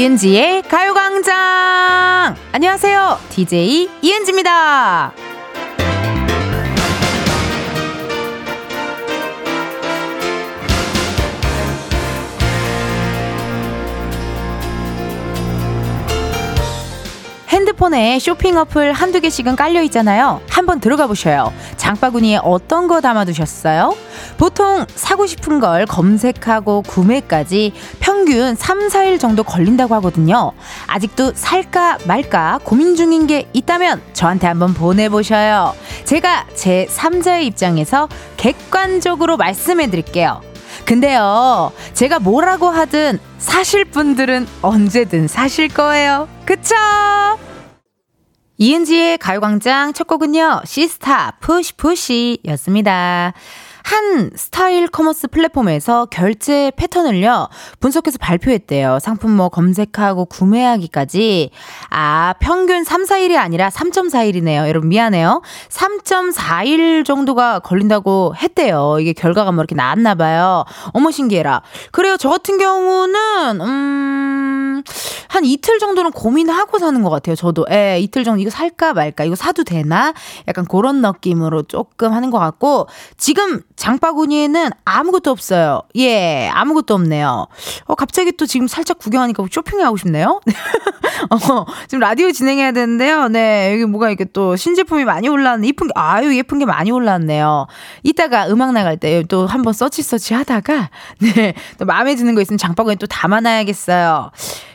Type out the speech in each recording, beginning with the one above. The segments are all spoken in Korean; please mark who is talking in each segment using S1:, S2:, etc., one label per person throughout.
S1: 이은지의 가요광장! 안녕하세요. DJ 이은지입니다. 핸드폰에 쇼핑 어플 한두 개씩은 깔려 있잖아요. 한번 들어가 보셔요. 장바구니에 어떤 거 담아두셨어요? 보통 사고 싶은 걸 검색하고 구매까지 평균 3, 4일 정도 걸린다고 하거든요. 아직도 살까 말까 고민 중인 게 있다면 저한테 한번 보내보셔요. 제가 제 3자의 입장에서 객관적으로 말씀해 드릴게요. 근데요, 제가 뭐라고 하든 사실 분들은 언제든 사실 거예요. 그쵸? 이은지의 가요광장 첫 곡은요, 시스타 푸시 푸시 였습니다. 한 스타일 commerce 플랫폼에서 결제 패턴을요, 분석해서 발표했대요. 상품 뭐 검색하고 구매하기까지. 아, 평균 3, 4일이 아니라 3.4일이네요. 여러분 미안해요. 3.4일 정도가 걸린다고 했대요. 이게 결과가 뭐 이렇게 나왔나 봐요. 어머, 신기해라. 그래요. 저 같은 경우는, 음, 한 이틀 정도는 고민하고 사는 것 같아요. 저도. 예, 이틀 정도 이거 살까 말까, 이거 사도 되나? 약간 그런 느낌으로 조금 하는 것 같고, 지금 장바구니에는 아무것도 없어요. 예, 아무것도 없네요. 어, 갑자기 또 지금 살짝 구경하니까 쇼핑하고 싶네요. 어, 지금 라디오 진행해야 되는데요. 네, 여기 뭐가 이렇게 또 신제품이 많이 올라왔네. 이쁜 게, 아유, 예쁜 게 많이 올라왔네요. 이따가 음악 나갈 때 또 한번 서치 서치 하다가, 네, 또 마음에 드는 거 있으면 장바구니에 또 담아놔야겠어요.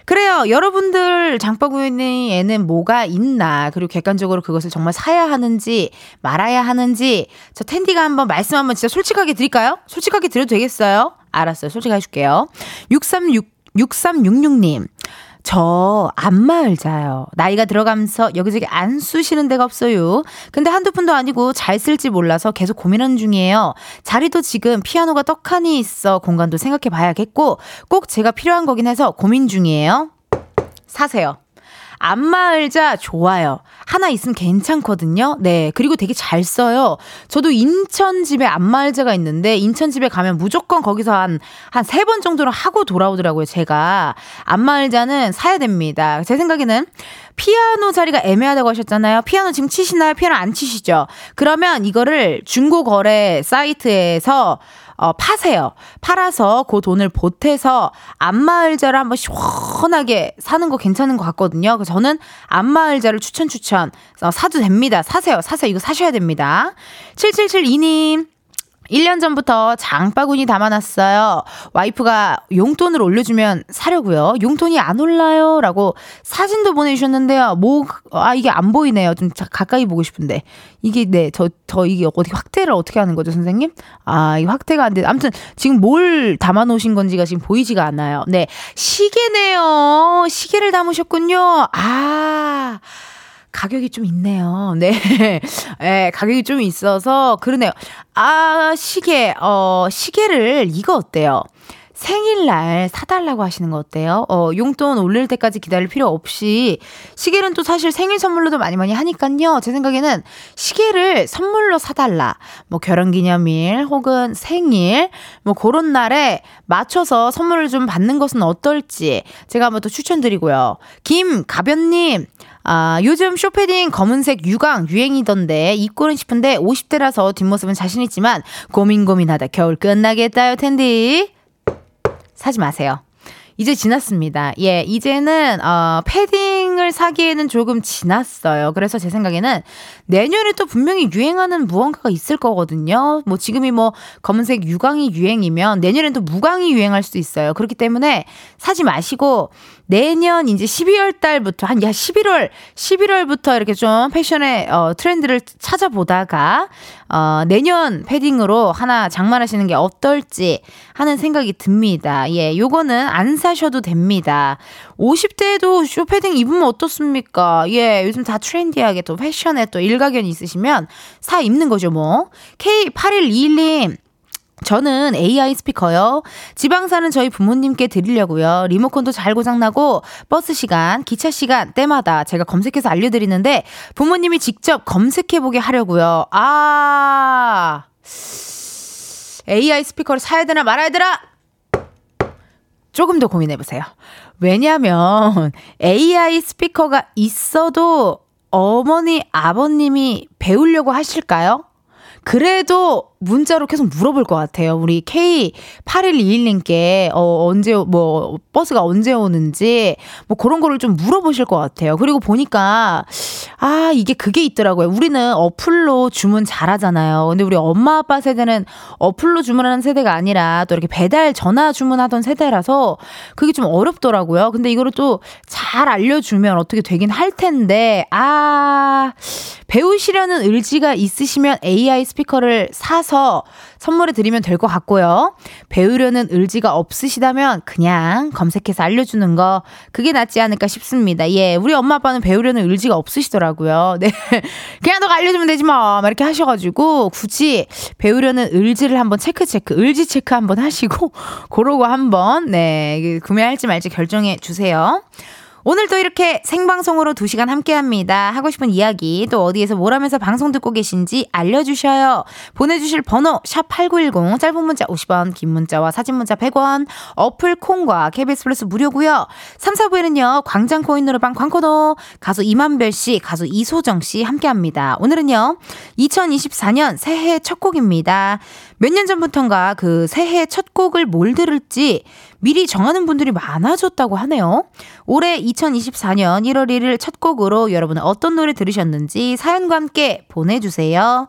S1: 그래요. 여러분들 장바구니에는 뭐가 있나, 그리고 객관적으로 그것을 정말 사야 하는지, 말아야 하는지, 저 텐디가 한번 말씀 한번 진짜 솔직하게 드릴까요? 솔직하게 드려도 되겠어요? 알았어요. 솔직하게 해줄게요. 636, 6366님. 저 안마을 자요. 나이가 들어가면서 여기저기 안 쑤시는 데가 없어요. 근데 한두 푼도 아니고 잘 쓸지 몰라서 계속 고민하는 중이에요. 자리도 지금 피아노가 떡하니 있어 공간도 생각해 봐야겠고 꼭 제가 필요한 거긴 해서 고민 중이에요. 사세요. 안마을자 좋아요. 하나 있으면 괜찮거든요. 네. 그리고 되게 잘 써요. 저도 인천 집에 안마을자가 있는데 인천 집에 가면 무조건 거기서 한, 한 세 번 정도는 하고 돌아오더라고요. 제가. 안마을자는 사야 됩니다. 제 생각에는 피아노 자리가 애매하다고 하셨잖아요. 피아노 지금 치시나요? 피아노 안 치시죠? 그러면 이거를 중고 거래 사이트에서 어, 파세요. 팔아서 그 돈을 보태서 안마을자를 한번 시원하게 사는 거 괜찮은 것 같거든요. 그래서 저는 안마을자를 추천 추천 어, 사도 됩니다. 사세요. 사세요. 이거 사셔야 됩니다. 7772님. 1년 전부터 장바구니 담아놨어요. 와이프가 용돈을 올려주면 사려고요. 용돈이 안 올라요. 라고 사진도 보내주셨는데요. 뭐, 아, 이게 안 보이네요. 좀 가까이 보고 싶은데. 이게, 네, 저, 저 이게 어떻게 확대를 어떻게 하는 거죠, 선생님? 아, 이 확대가 안 돼. 아무튼 지금 뭘 담아놓으신 건지가 지금 보이지가 않아요. 네. 시계네요. 시계를 담으셨군요. 아. 가격이 좀 있네요. 네. 네, 가격이 좀 있어서 그러네요. 아, 시계. 어, 시계를 이거 어때요? 생일날 사달라고 하시는 거 어때요? 어, 용돈 올릴 때까지 기다릴 필요 없이 시계는 또 사실 생일 선물로도 많이 많이 하니까요. 제 생각에는 시계를 선물로 사달라. 뭐 결혼기념일 혹은 생일 뭐 그런 날에 맞춰서 선물을 좀 받는 것은 어떨지 제가 한번 또 추천드리고요. 김가변님 아, 요즘 쇼패딩 검은색 유광 유행이던데 입고는 싶은데 50대라서 뒷모습은 자신 있지만 고민 고민하다 겨울 끝나겠다요 텐디. 사지 마세요. 이제 지났습니다. 예, 이제는 어 패딩을 사기에는 조금 지났어요. 그래서 제 생각에는 내년에 또 분명히 유행하는 무언가가 있을 거거든요. 뭐 지금이 뭐 검은색 유광이 유행이면 내년엔 또 무광이 유행할 수도 있어요. 그렇기 때문에 사지 마시고 내년 이제 12월 달부터 한 야 11월 11월부터 이렇게 좀 패션의 어 트렌드를 찾아보다가 어 내년 패딩으로 하나 장만하시는 게 어떨지 하는 생각이 듭니다. 예, 요거는 안 사셔도 됩니다. 50대에도 쇼패딩 입으면 어떻습니까? 예, 요즘 다 트렌디하게 또 패션에 또 일가견이 있으시면 사 입는 거죠, 뭐. K8121님. 저는 AI 스피커요. 지방 사는 저희 부모님께 드리려고요. 리모컨도 잘 고장나고 버스 시간, 기차 시간 때마다 제가 검색해서 알려드리는데 부모님이 직접 검색해보게 하려고요. 아, AI 스피커를 사야 되나 말아야 되나? 조금 더 고민해보세요. 왜냐면 AI 스피커가 있어도 어머니, 아버님이 배우려고 하실까요? 그래도 문자로 계속 물어볼 것 같아요. 우리 K8121님께, 어, 언제, 뭐, 버스가 언제 오는지, 뭐 그런 거를 좀 물어보실 것 같아요. 그리고 보니까, 아, 이게 그게 있더라고요. 우리는 어플로 주문 잘 하잖아요. 근데 우리 엄마 아빠 세대는 어플로 주문하는 세대가 아니라 또 이렇게 배달 전화 주문하던 세대라서 그게 좀 어렵더라고요. 근데 이거를 또 잘 알려주면 어떻게 되긴 할 텐데, 아, 배우시려는 의지가 있으시면 AI 스피커를 사서 선물해 드리면 될 것 같고요. 배우려는 의지가 없으시다면 그냥 검색해서 알려주는 거 그게 낫지 않을까 싶습니다. 예, 우리 엄마 아빠는 배우려는 의지가 없으시더라고요. 네, 그냥 너가 알려주면 되지 뭐 이렇게 하셔가지고 굳이 배우려는 의지를 한번 체크 체크 의지 체크 한번 하시고 그러고 한번 네 구매할지 말지 결정해 주세요. 오늘도 이렇게 생방송으로 2시간 함께 합니다. 하고 싶은 이야기, 또 어디에서 뭘 하면서 방송 듣고 계신지 알려주셔요. 보내주실 번호, 샵 8910, 짧은 문자 50원, 긴 문자와 사진 문자 100원, 어플 콩과 KBS 플러스 무료고요 3, 4부에는요, 광장 코인 노래방 광코노, 가수 이만별 씨, 가수 이소정 씨 함께 합니다. 오늘은요, 2024년 새해 첫 곡입니다. 몇 년 전부터인가 그 새해 첫 곡을 뭘 들을지 미리 정하는 분들이 많아졌다고 하네요. 올해 2024년 1월 1일 첫 곡으로 여러분은 어떤 노래 들으셨는지 사연과 함께 보내주세요.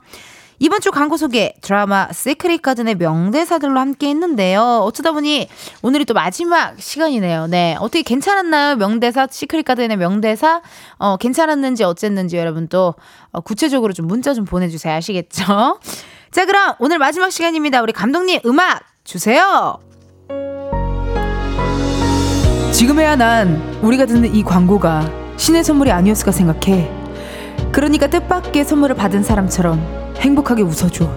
S1: 이번 주 광고 소개 드라마 시크릿 가든의 명대사들로 함께 했는데요. 어쩌다 보니 오늘이 또 마지막 시간이네요. 네. 어떻게 괜찮았나요? 명대사, 시크릿 가든의 명대사? 어, 괜찮았는지 어쨌는지 여러분 또 어, 구체적으로 좀 문자 좀 보내주세요. 아시겠죠? 자, 그럼 오늘 마지막 시간입니다. 우리 감독님 음악 주세요. 지금에야 난 우리가 듣는 이 광고가 신의 선물이 아니었을까 생각해. 그러니까 뜻밖의 선물을 받은 사람처럼 행복하게 웃어줘.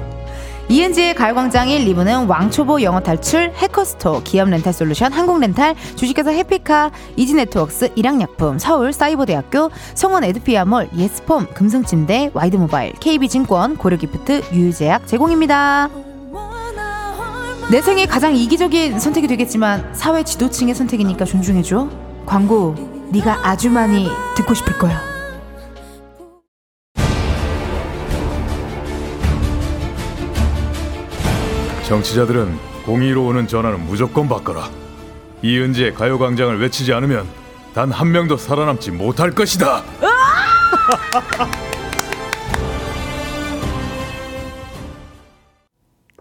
S1: 이은지의 가요광장 1, 2부는 왕초보 영어 탈출, 해커스톡, 기업 렌탈 솔루션, 한국 렌탈, 주식회사 해피카, 이지 네트웍스, 일양약품, 서울 사이버대학교, 성원 에드피아몰, 예스폼, 금성침대, 와이드모바일, KB증권, 고려기프트, 유유제약 제공입니다. 내 생에 가장 이기적인 선택이 되겠지만 사회 지도층의 선택이니까 존중해줘. 광고 네가 아주 많이 듣고 싶을 거야.
S2: 정치자들은 공의로 오는 전화는 무조건 바꿔라. 이은지의 가요광장을 외치지 않으면 단 한 명도 살아남지 못할 것이다.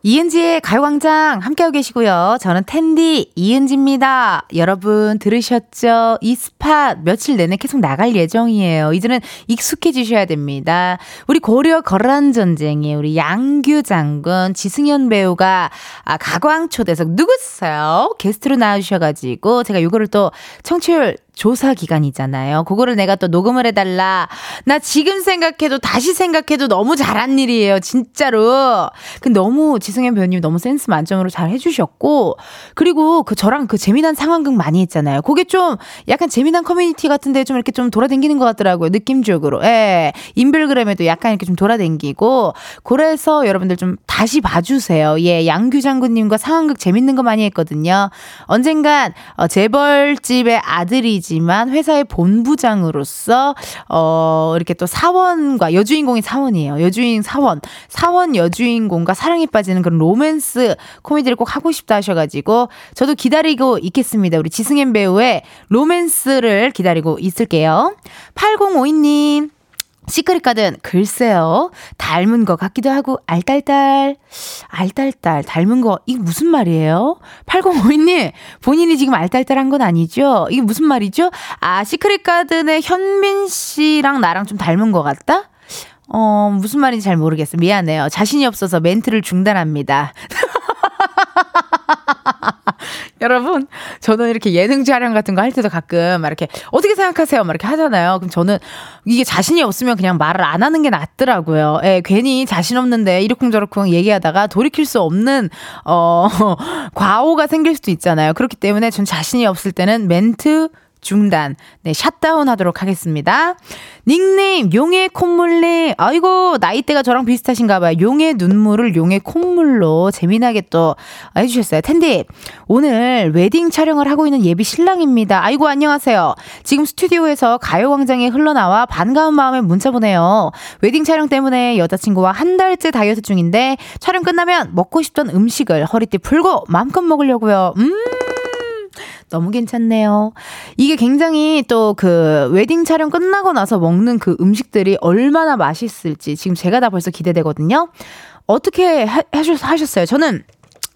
S1: 이은지의 가요광장 함께하고 계시고요. 저는 텐디 이은지입니다. 여러분 들으셨죠? 이 스팟 며칠 내내 계속 나갈 예정이에요. 이제는 익숙해지셔야 됩니다. 우리 고려 거란 전쟁에 우리 양규 장군 지승현 배우가 아, 가광초대석 누구세요? 게스트로 나와주셔가지고 제가 이거를 또 청취율 조사 기간이잖아요. 그거를 내가 또 녹음을 해달라. 나 지금 생각해도 다시 생각해도 너무 잘한 일이에요. 진짜로. 그 너무 지승현 배우님 너무 센스 만점으로 잘 해주셨고 그리고 그 저랑 그 재미난 상황극 많이 했잖아요. 그게 좀 약간 재미난 커뮤니티 같은데 좀 이렇게 좀 돌아다니는 것 같더라고요. 느낌적으로. 예. 인별그램에도 약간 이렇게 좀 돌아다니고 그래서 여러분들 좀 다시 봐주세요. 예. 양규 장군님과 상황극 재밌는 거 많이 했거든요. 언젠간 어, 재벌집의 아들이 아니지만 회사의 본부장으로서 어 이렇게 또 사원과 여주인공이 사원이에요. 여주인 사원, 사원 여주인공과 사랑에 빠지는 그런 로맨스 코미디를 꼭 하고 싶다 하셔가지고 저도 기다리고 있겠습니다. 우리 지승현 배우의 로맨스를 기다리고 있을게요. 8052님. 시크릿 가든 글쎄요 닮은 것 같기도 하고 알딸딸 알딸딸 닮은 거 이게 무슨 말이에요? 8052님 본인이 지금 알딸딸한 건 아니죠? 이게 무슨 말이죠? 아 시크릿 가든의 현빈 씨랑 나랑 좀 닮은 것 같다? 어 무슨 말인지 잘 모르겠어 미안해요 자신이 없어서 멘트를 중단합니다. 여러분, 저는 이렇게 예능 촬영 같은 거 할 때도 가끔 막 이렇게 어떻게 생각하세요? 막 이렇게 하잖아요. 그럼 저는 이게 자신이 없으면 그냥 말을 안 하는 게 낫더라고요. 예, 괜히 자신 없는데 이러쿵저러쿵 얘기하다가 돌이킬 수 없는 어 과오가 생길 수도 있잖아요. 그렇기 때문에 전 자신이 없을 때는 멘트 중단, 네, shout out 하도록 하겠습니다. 닉네임, 용의 콧물님. 아이고, 나이대가 저랑 비슷하신가 봐요. 용의 눈물을 용의 콧물로 재미나게 또 해주셨어요. 은디, 오늘 웨딩 촬영을 하고 있는 예비 신랑입니다. 아이고, 안녕하세요. 지금 스튜디오에서 가요광장에 흘러나와 반가운 마음에 문자 보내요. 웨딩 촬영 때문에 여자친구와 한 달째 다이어트 중인데 촬영 끝나면 먹고 싶던 음식을 허리띠 풀고 마음껏 먹으려고요. 음. 너무 괜찮네요. 이게 굉장히 또 그 웨딩 촬영 끝나고 나서 먹는 그 음식들이 얼마나 맛있을지 지금 제가 다 벌써 기대되거든요. 어떻게 하, 하셨어요? 저는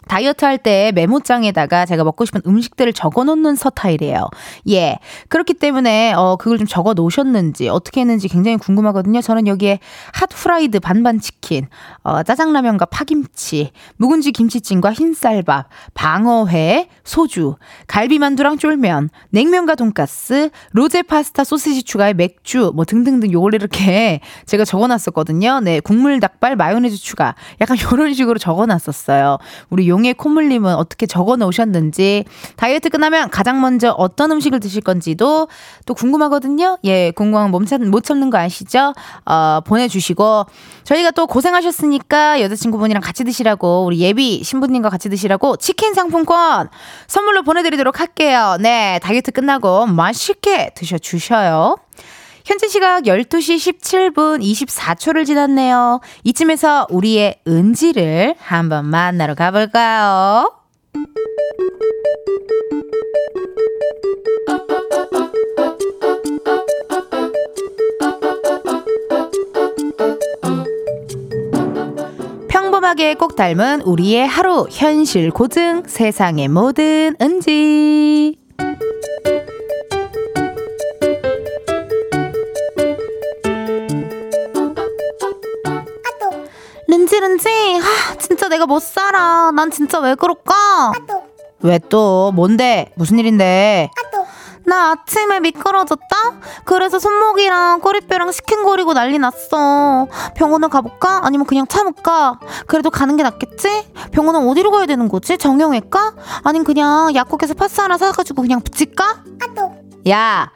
S1: 다이어트 할 때 메모장에다가 제가 먹고 싶은 음식들을 적어 놓는 서타일이에요. 예. 그렇기 때문에, 어, 그걸 좀 적어 놓으셨는지, 어떻게 했는지 굉장히 궁금하거든요. 저는 여기에 핫 프라이드 반반 치킨, 어, 짜장라면과 파김치, 묵은지 김치찜과 흰쌀밥, 방어회, 소주, 갈비만두랑 쫄면, 냉면과 돈가스, 로제 파스타 소시지 추가에 맥주, 뭐 등등등 요걸 이렇게 제가 적어 놨었거든요. 네. 국물 닭발 마요네즈 추가. 약간 요런 식으로 적어 놨었어요. 우리 용의 콧물님은 어떻게 적어 놓으셨는지 다이어트 끝나면 가장 먼저 어떤 음식을 드실 건지도 또 궁금하거든요. 예, 궁금한 몸 참, 못 참는 거 아시죠? 어, 보내주시고 저희가 또 고생하셨으니까 여자친구분이랑 같이 드시라고 우리 예비 신부님과 같이 드시라고 치킨 상품권 선물로 보내드리도록 할게요. 네, 다이어트 끝나고 맛있게 드셔주셔요. 현재 시각 12시 17분 24초를 지났네요. 이쯤에서 우리의 은지를 한번 만나러 가볼까요? 평범하게 꼭 닮은 우리의 하루 현실 고증 세상의 모든 은지 른지 하 진짜 내가 못 살아 난 진짜 왜 그럴까 왜또 뭔데 무슨 일인데 나 아침에 미끄러졌다? 그래서 손목이랑 꼬리뼈랑 시큰거리고 난리 났어. 병원을 가볼까? 아니면 그냥 참을까? 그래도 가는 게 낫겠지? 병원은 어디로 가야 되는 거지? 정형외과? 아니면 그냥 약국에서 파스 하나 사가지고 그냥 붙일까? 야,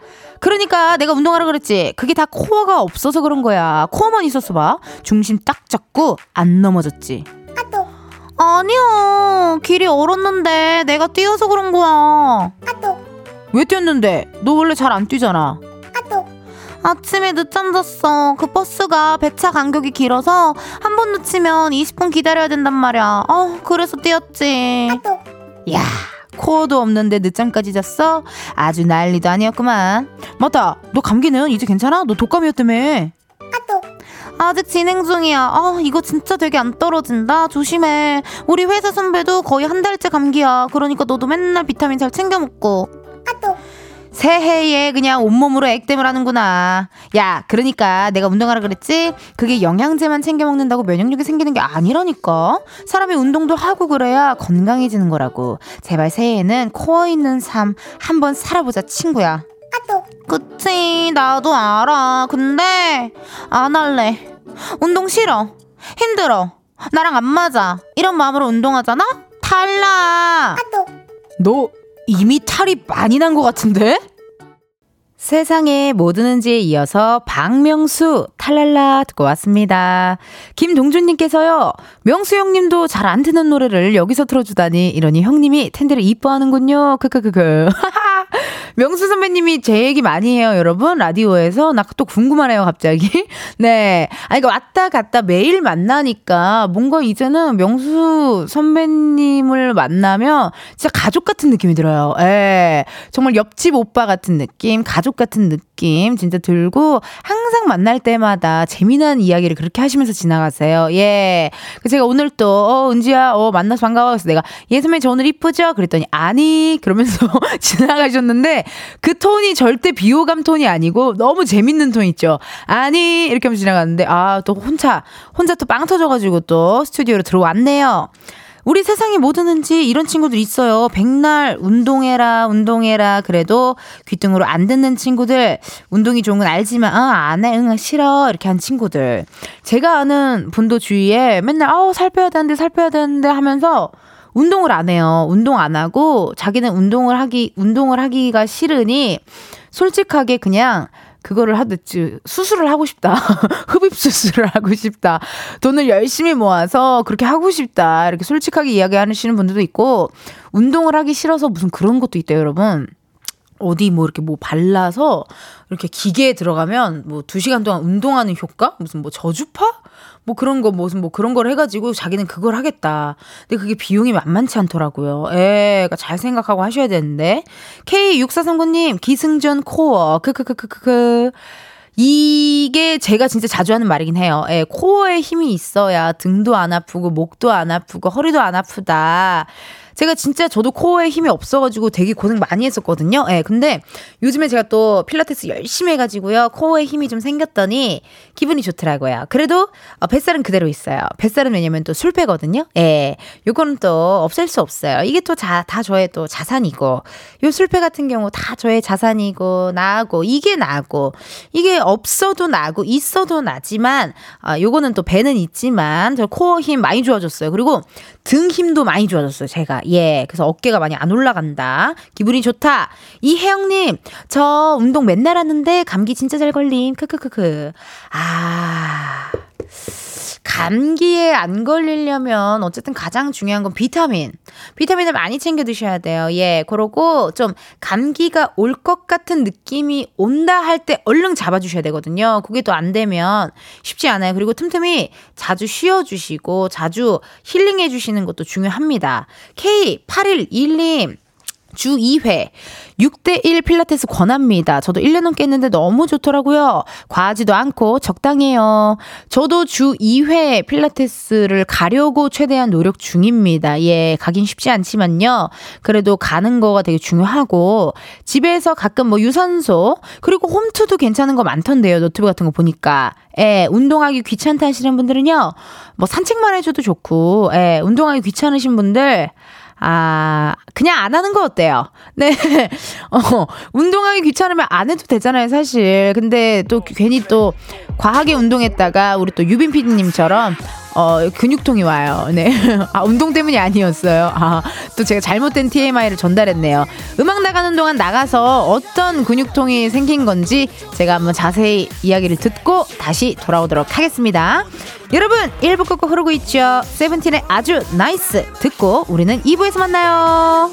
S1: 그러니까 내가 운동하라 그랬지. 그게 다 코어가 없어서 그런 거야. 코어만 있었어 봐. 중심 딱 잡고 안 넘어졌지. 아니야. 길이 얼었는데 내가 뛰어서 그런 거야. 왜 뛰었는데? 너 원래 잘 안 뛰잖아. 아침에 늦잠 잤어. 그 버스가 배차 간격이 길어서 한 번 놓치면 20분 기다려야 된단 말이야. 어, 그래서 뛰었지. 야, 코어도 없는데 늦잠까지 잤어? 아주 난리도 아니었구만. 맞다. 너 감기는 이제 괜찮아? 너 독감이었다며. 아직 진행 중이야. 아, 이거 진짜 되게 안 떨어진다. 조심해. 우리 회사 선배도 거의 한 달째 감기야. 그러니까 너도 맨날 비타민 잘 챙겨 먹고. 새해에 그냥 온몸으로 액땜을 하는구나. 야, 그러니까 내가 운동하라 그랬지? 그게 영양제만 챙겨 먹는다고 면역력이 생기는 게 아니라니까. 사람이 운동도 하고 그래야 건강해지는 거라고. 제발 새해에는 코어 있는 삶 한번 살아보자, 친구야. 그치, 나도 알아. 근데 안 할래. 운동 싫어. 힘들어. 나랑 안 맞아. 이런 마음으로 운동하잖아? 탈락. 너 이미 탈이 많이 난 것 같은데? 세상에 뭐 드는지에 이어서 박명수 탈랄라 듣고 왔습니다. 김동준님께서요. 명수 형님도 잘 안 듣는 노래를 여기서 틀어주다니 이러니 형님이 텐데를 이뻐하는군요. 크크크크. 명수 선배님이 제 얘기 많이 해요, 여러분. 라디오에서. 나 또 궁금하네요, 갑자기. 네. 아니, 그 왔다 갔다 매일 만나니까 뭔가 이제는 명수 선배님을 만나면 진짜 가족 같은 느낌이 들어요. 예. 정말 옆집 오빠 같은 느낌, 가족 같은 느낌 진짜 들고 항상 만날 때마다 재미난 이야기를 그렇게 하시면서 지나가세요. 예. 그 제가 오늘 또, 어, 은지야, 어, 만나서 반가워. 그래서 내가, 예, 선배님 저 오늘 이쁘죠? 그랬더니, 아니, 그러면서 지나가셨는데, 그 톤이 절대 비호감 톤이 아니고 너무 재밌는 톤 있죠. 아니 이렇게 하면서 지나갔는데 아 또 혼자 혼자 또 빵 터져가지고 또 스튜디오로 들어왔네요. 우리 세상에 뭐 드는지 이런 친구들 있어요. 백날 운동해라, 운동해라. 그래도 귀등으로 안 듣는 친구들, 운동이 좋은 건 알지만, 아, 안 해, 응, 싫어. 이렇게 한 친구들. 제가 아는 분도 주위에 맨날, 아우, 살 빼야 되는데, 살 빼야 되는데 하면서 운동을 안 해요. 운동 안 하고 자기는 운동을 하기 운동을 하기가 싫으니 솔직하게 그냥 그거를 하듯이 수술을 하고 싶다. 흡입 수술을 하고 싶다. 돈을 열심히 모아서 그렇게 하고 싶다. 이렇게 솔직하게 이야기하시는 분들도 있고 운동을 하기 싫어서 무슨 그런 것도 있대요, 여러분. 어디 뭐 이렇게 뭐 발라서 이렇게 기계에 들어가면 뭐 두 시간 동안 운동하는 효과? 무슨 뭐 저주파? 뭐 그런 거 무슨 뭐 그런 걸 해가지고 자기는 그걸 하겠다. 근데 그게 비용이 만만치 않더라고요. 예, 그러니까 잘 생각하고 하셔야 되는데. K6439님, 기승전 코어. 크크크크크크. 이게 제가 진짜 자주 하는 말이긴 해요. 예, 코어에 힘이 있어야 등도 안 아프고, 목도 안 아프고, 허리도 안 아프다. 제가 진짜 저도 코어에 힘이 없어가지고 되게 고생 많이 했었거든요. 예, 네, 근데 요즘에 제가 또 필라테스 열심히 해가지고요. 코어에 힘이 좀 생겼더니 기분이 좋더라고요. 그래도 어, 뱃살은 그대로 있어요. 뱃살은 왜냐면 또 술배거든요. 예, 네, 요거는 또 없앨 수 없어요. 이게 또 자, 다 저의 또 자산이고 요 술배 같은 경우 다 저의 자산이고 나고 이게 나고 이게 없어도 나고 있어도 나지만 아, 요거는 또 배는 있지만 저 코어 힘 많이 좋아졌어요. 그리고 등 힘도 많이 좋아졌어요. 제가 예. 그래서 어깨가 많이 안 올라간다. 기분이 좋다. 이혜영님, 저 운동 맨날 하는데 감기 진짜 잘 걸림. 크크크크. 아. 감기에 안 걸리려면 어쨌든 가장 중요한 건 비타민. 비타민을 많이 챙겨 드셔야 돼요. 예. 그러고 좀 감기가 올 것 같은 느낌이 온다 할 때 얼른 잡아 주셔야 되거든요. 그게 또 안 되면 쉽지 않아요. 그리고 틈틈이 자주 쉬어 주시고 자주 힐링해 주시는 것도 중요합니다. K8112님. 주 2회 6대1 필라테스 권합니다. 저도 1년 넘게 했는데 너무 좋더라고요. 과하지도 않고 적당해요. 저도 주 2회 필라테스를 가려고 최대한 노력 중입니다. 예, 가긴 쉽지 않지만요. 그래도 가는 거가 되게 중요하고 집에서 가끔 뭐 유산소 그리고 홈트도 괜찮은 거 많던데요. 노트북 같은 거 보니까. 예, 운동하기 귀찮다 하시는 분들은요. 뭐 산책만 해줘도 좋고, 예, 운동하기 귀찮으신 분들 아, 그냥 안 하는 거 어때요? 네. 어, 운동하기 귀찮으면 안 해도 되잖아요, 사실. 근데 또 괜히 또 과하게 운동했다가 우리 또 유빈 PD님처럼 어, 근육통이 와요. 네. 아, 운동 때문이 아니었어요. 아, 또 제가 잘못된 TMI를 전달했네요. 음악 나가는 동안 나가서 어떤 근육통이 생긴 건지 제가 한번 자세히 이야기를 듣고 다시 돌아오도록 하겠습니다. 여러분, 1부 끝곡 흐르고 있죠. 세븐틴의 아주 나이스 듣고 우리는 2부에서 만나요.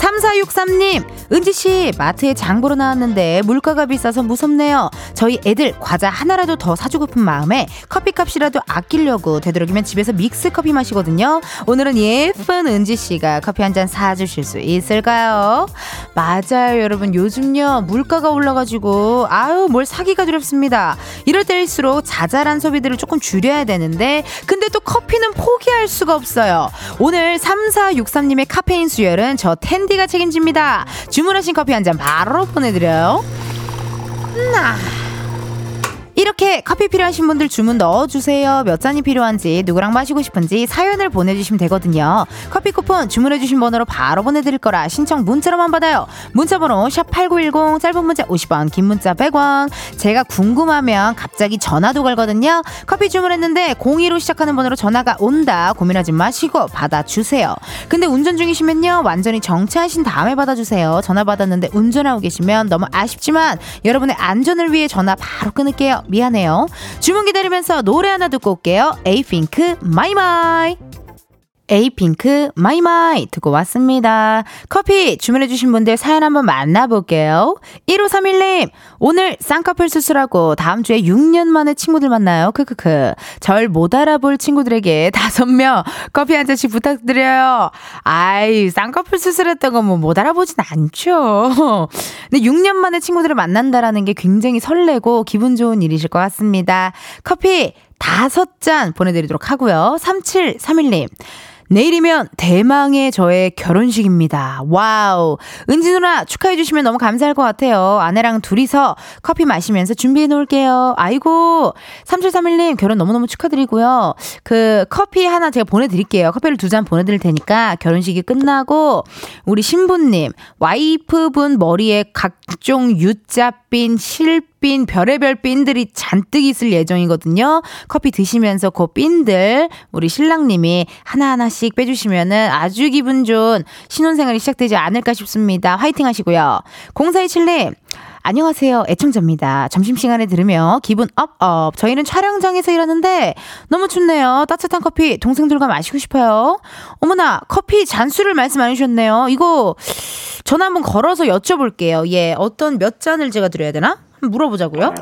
S1: 3463님, 은지 씨, 마트에 장 보러 나왔는데 물가가 비싸서 무섭네요. 저희 애들 과자 하나라도 더 사주고픈 마음에 커피값이라도 아끼려고 되도록이면 집에서 믹스 커피 마시거든요. 오늘은 예쁜 은지 씨가 커피 한 잔 사주실 수 있을까요? 맞아요, 여러분. 요즘요, 물가가 올라가지고, 아유, 뭘 사기가 두렵습니다. 이럴 때일수록 자잘한 소비들을 조금 줄여야 되는데, 근데 또 커피는 포기할 수가 없어요. 오늘 3463님의 카페인 수혈은 저 텐디가 책임집니다. 주 문하신 커피 한 잔 바로 보내드려요. 나. 이렇게 커피 필요하신 분들 주문 넣어주세요. 몇 잔이 필요한지, 누구랑 마시고 싶은지 사연을 보내주시면 되거든요. 커피 쿠폰 주문해주신 번호로 바로 보내드릴 거라 신청 문자로만 받아요. 문자번호 샵8910, 짧은 문자 50원, 긴 문자 100원. 제가 궁금하면 갑자기 전화도 걸거든요. 커피 주문했는데 02로 시작하는 번호로 전화가 온다. 고민하지 마시고 받아주세요. 근데 운전 중이시면요. 완전히 정체하신 다음에 받아주세요. 전화 받았는데 운전하고 계시면 너무 아쉽지만 여러분의 안전을 위해 전화 바로 끊을게요. 미안해요. 주문 기다리면서 노래 하나 듣고 올게요. 에이핑크 마이마이. 에이핑크 마이마이 듣고 왔습니다. 커피 주문해주신 분들 사연 한번 만나볼게요. 1531님, 오늘 쌍꺼풀 수술하고 다음 주에 6년 만에 친구들 만나요. 크크크. 절 못 알아볼 친구들에게 다섯 명 커피 한 잔씩 부탁드려요. 아이, 쌍꺼풀 수술했다고 뭐못 알아보진 않죠. 근데 6년 만에 친구들을 만난다라는 게 굉장히 설레고 기분 좋은 일이실 것 같습니다. 커피 다섯 잔 보내드리도록 하고요. 3731님. 내일이면 대망의 저의 결혼식입니다. 와우. 은지 누나 축하해주시면 너무 감사할 것 같아요. 아내랑 둘이서 커피 마시면서 준비해 놓을게요. 아이고. 3731님 결혼 너무너무 축하드리고요. 그 커피 하나 제가 보내드릴게요. 커피를 두 잔 보내드릴 테니까 결혼식이 끝나고 우리 신부님, 와이프분 머리에 각종 U자핀, 실 핀, 별의별 핀들이 잔뜩 있을 예정이거든요. 커피 드시면서 그 핀들 우리 신랑님이 하나하나씩 빼주시면은 아주 기분 좋은 신혼생활이 시작되지 않을까 싶습니다. 화이팅 하시고요. 0427님, 안녕하세요. 애청자입니다. 점심시간에 들으며 기분 업업. 저희는 촬영장에서 일하는데 너무 춥네요. 따뜻한 커피 동생들과 마시고 싶어요. 어머나, 커피 잔수를 말씀 안 해주셨네요. 이거 전화 한번 걸어서 여쭤볼게요. 예, 어떤 몇 잔을 제가 드려야 되나? 한번 물어보자고요.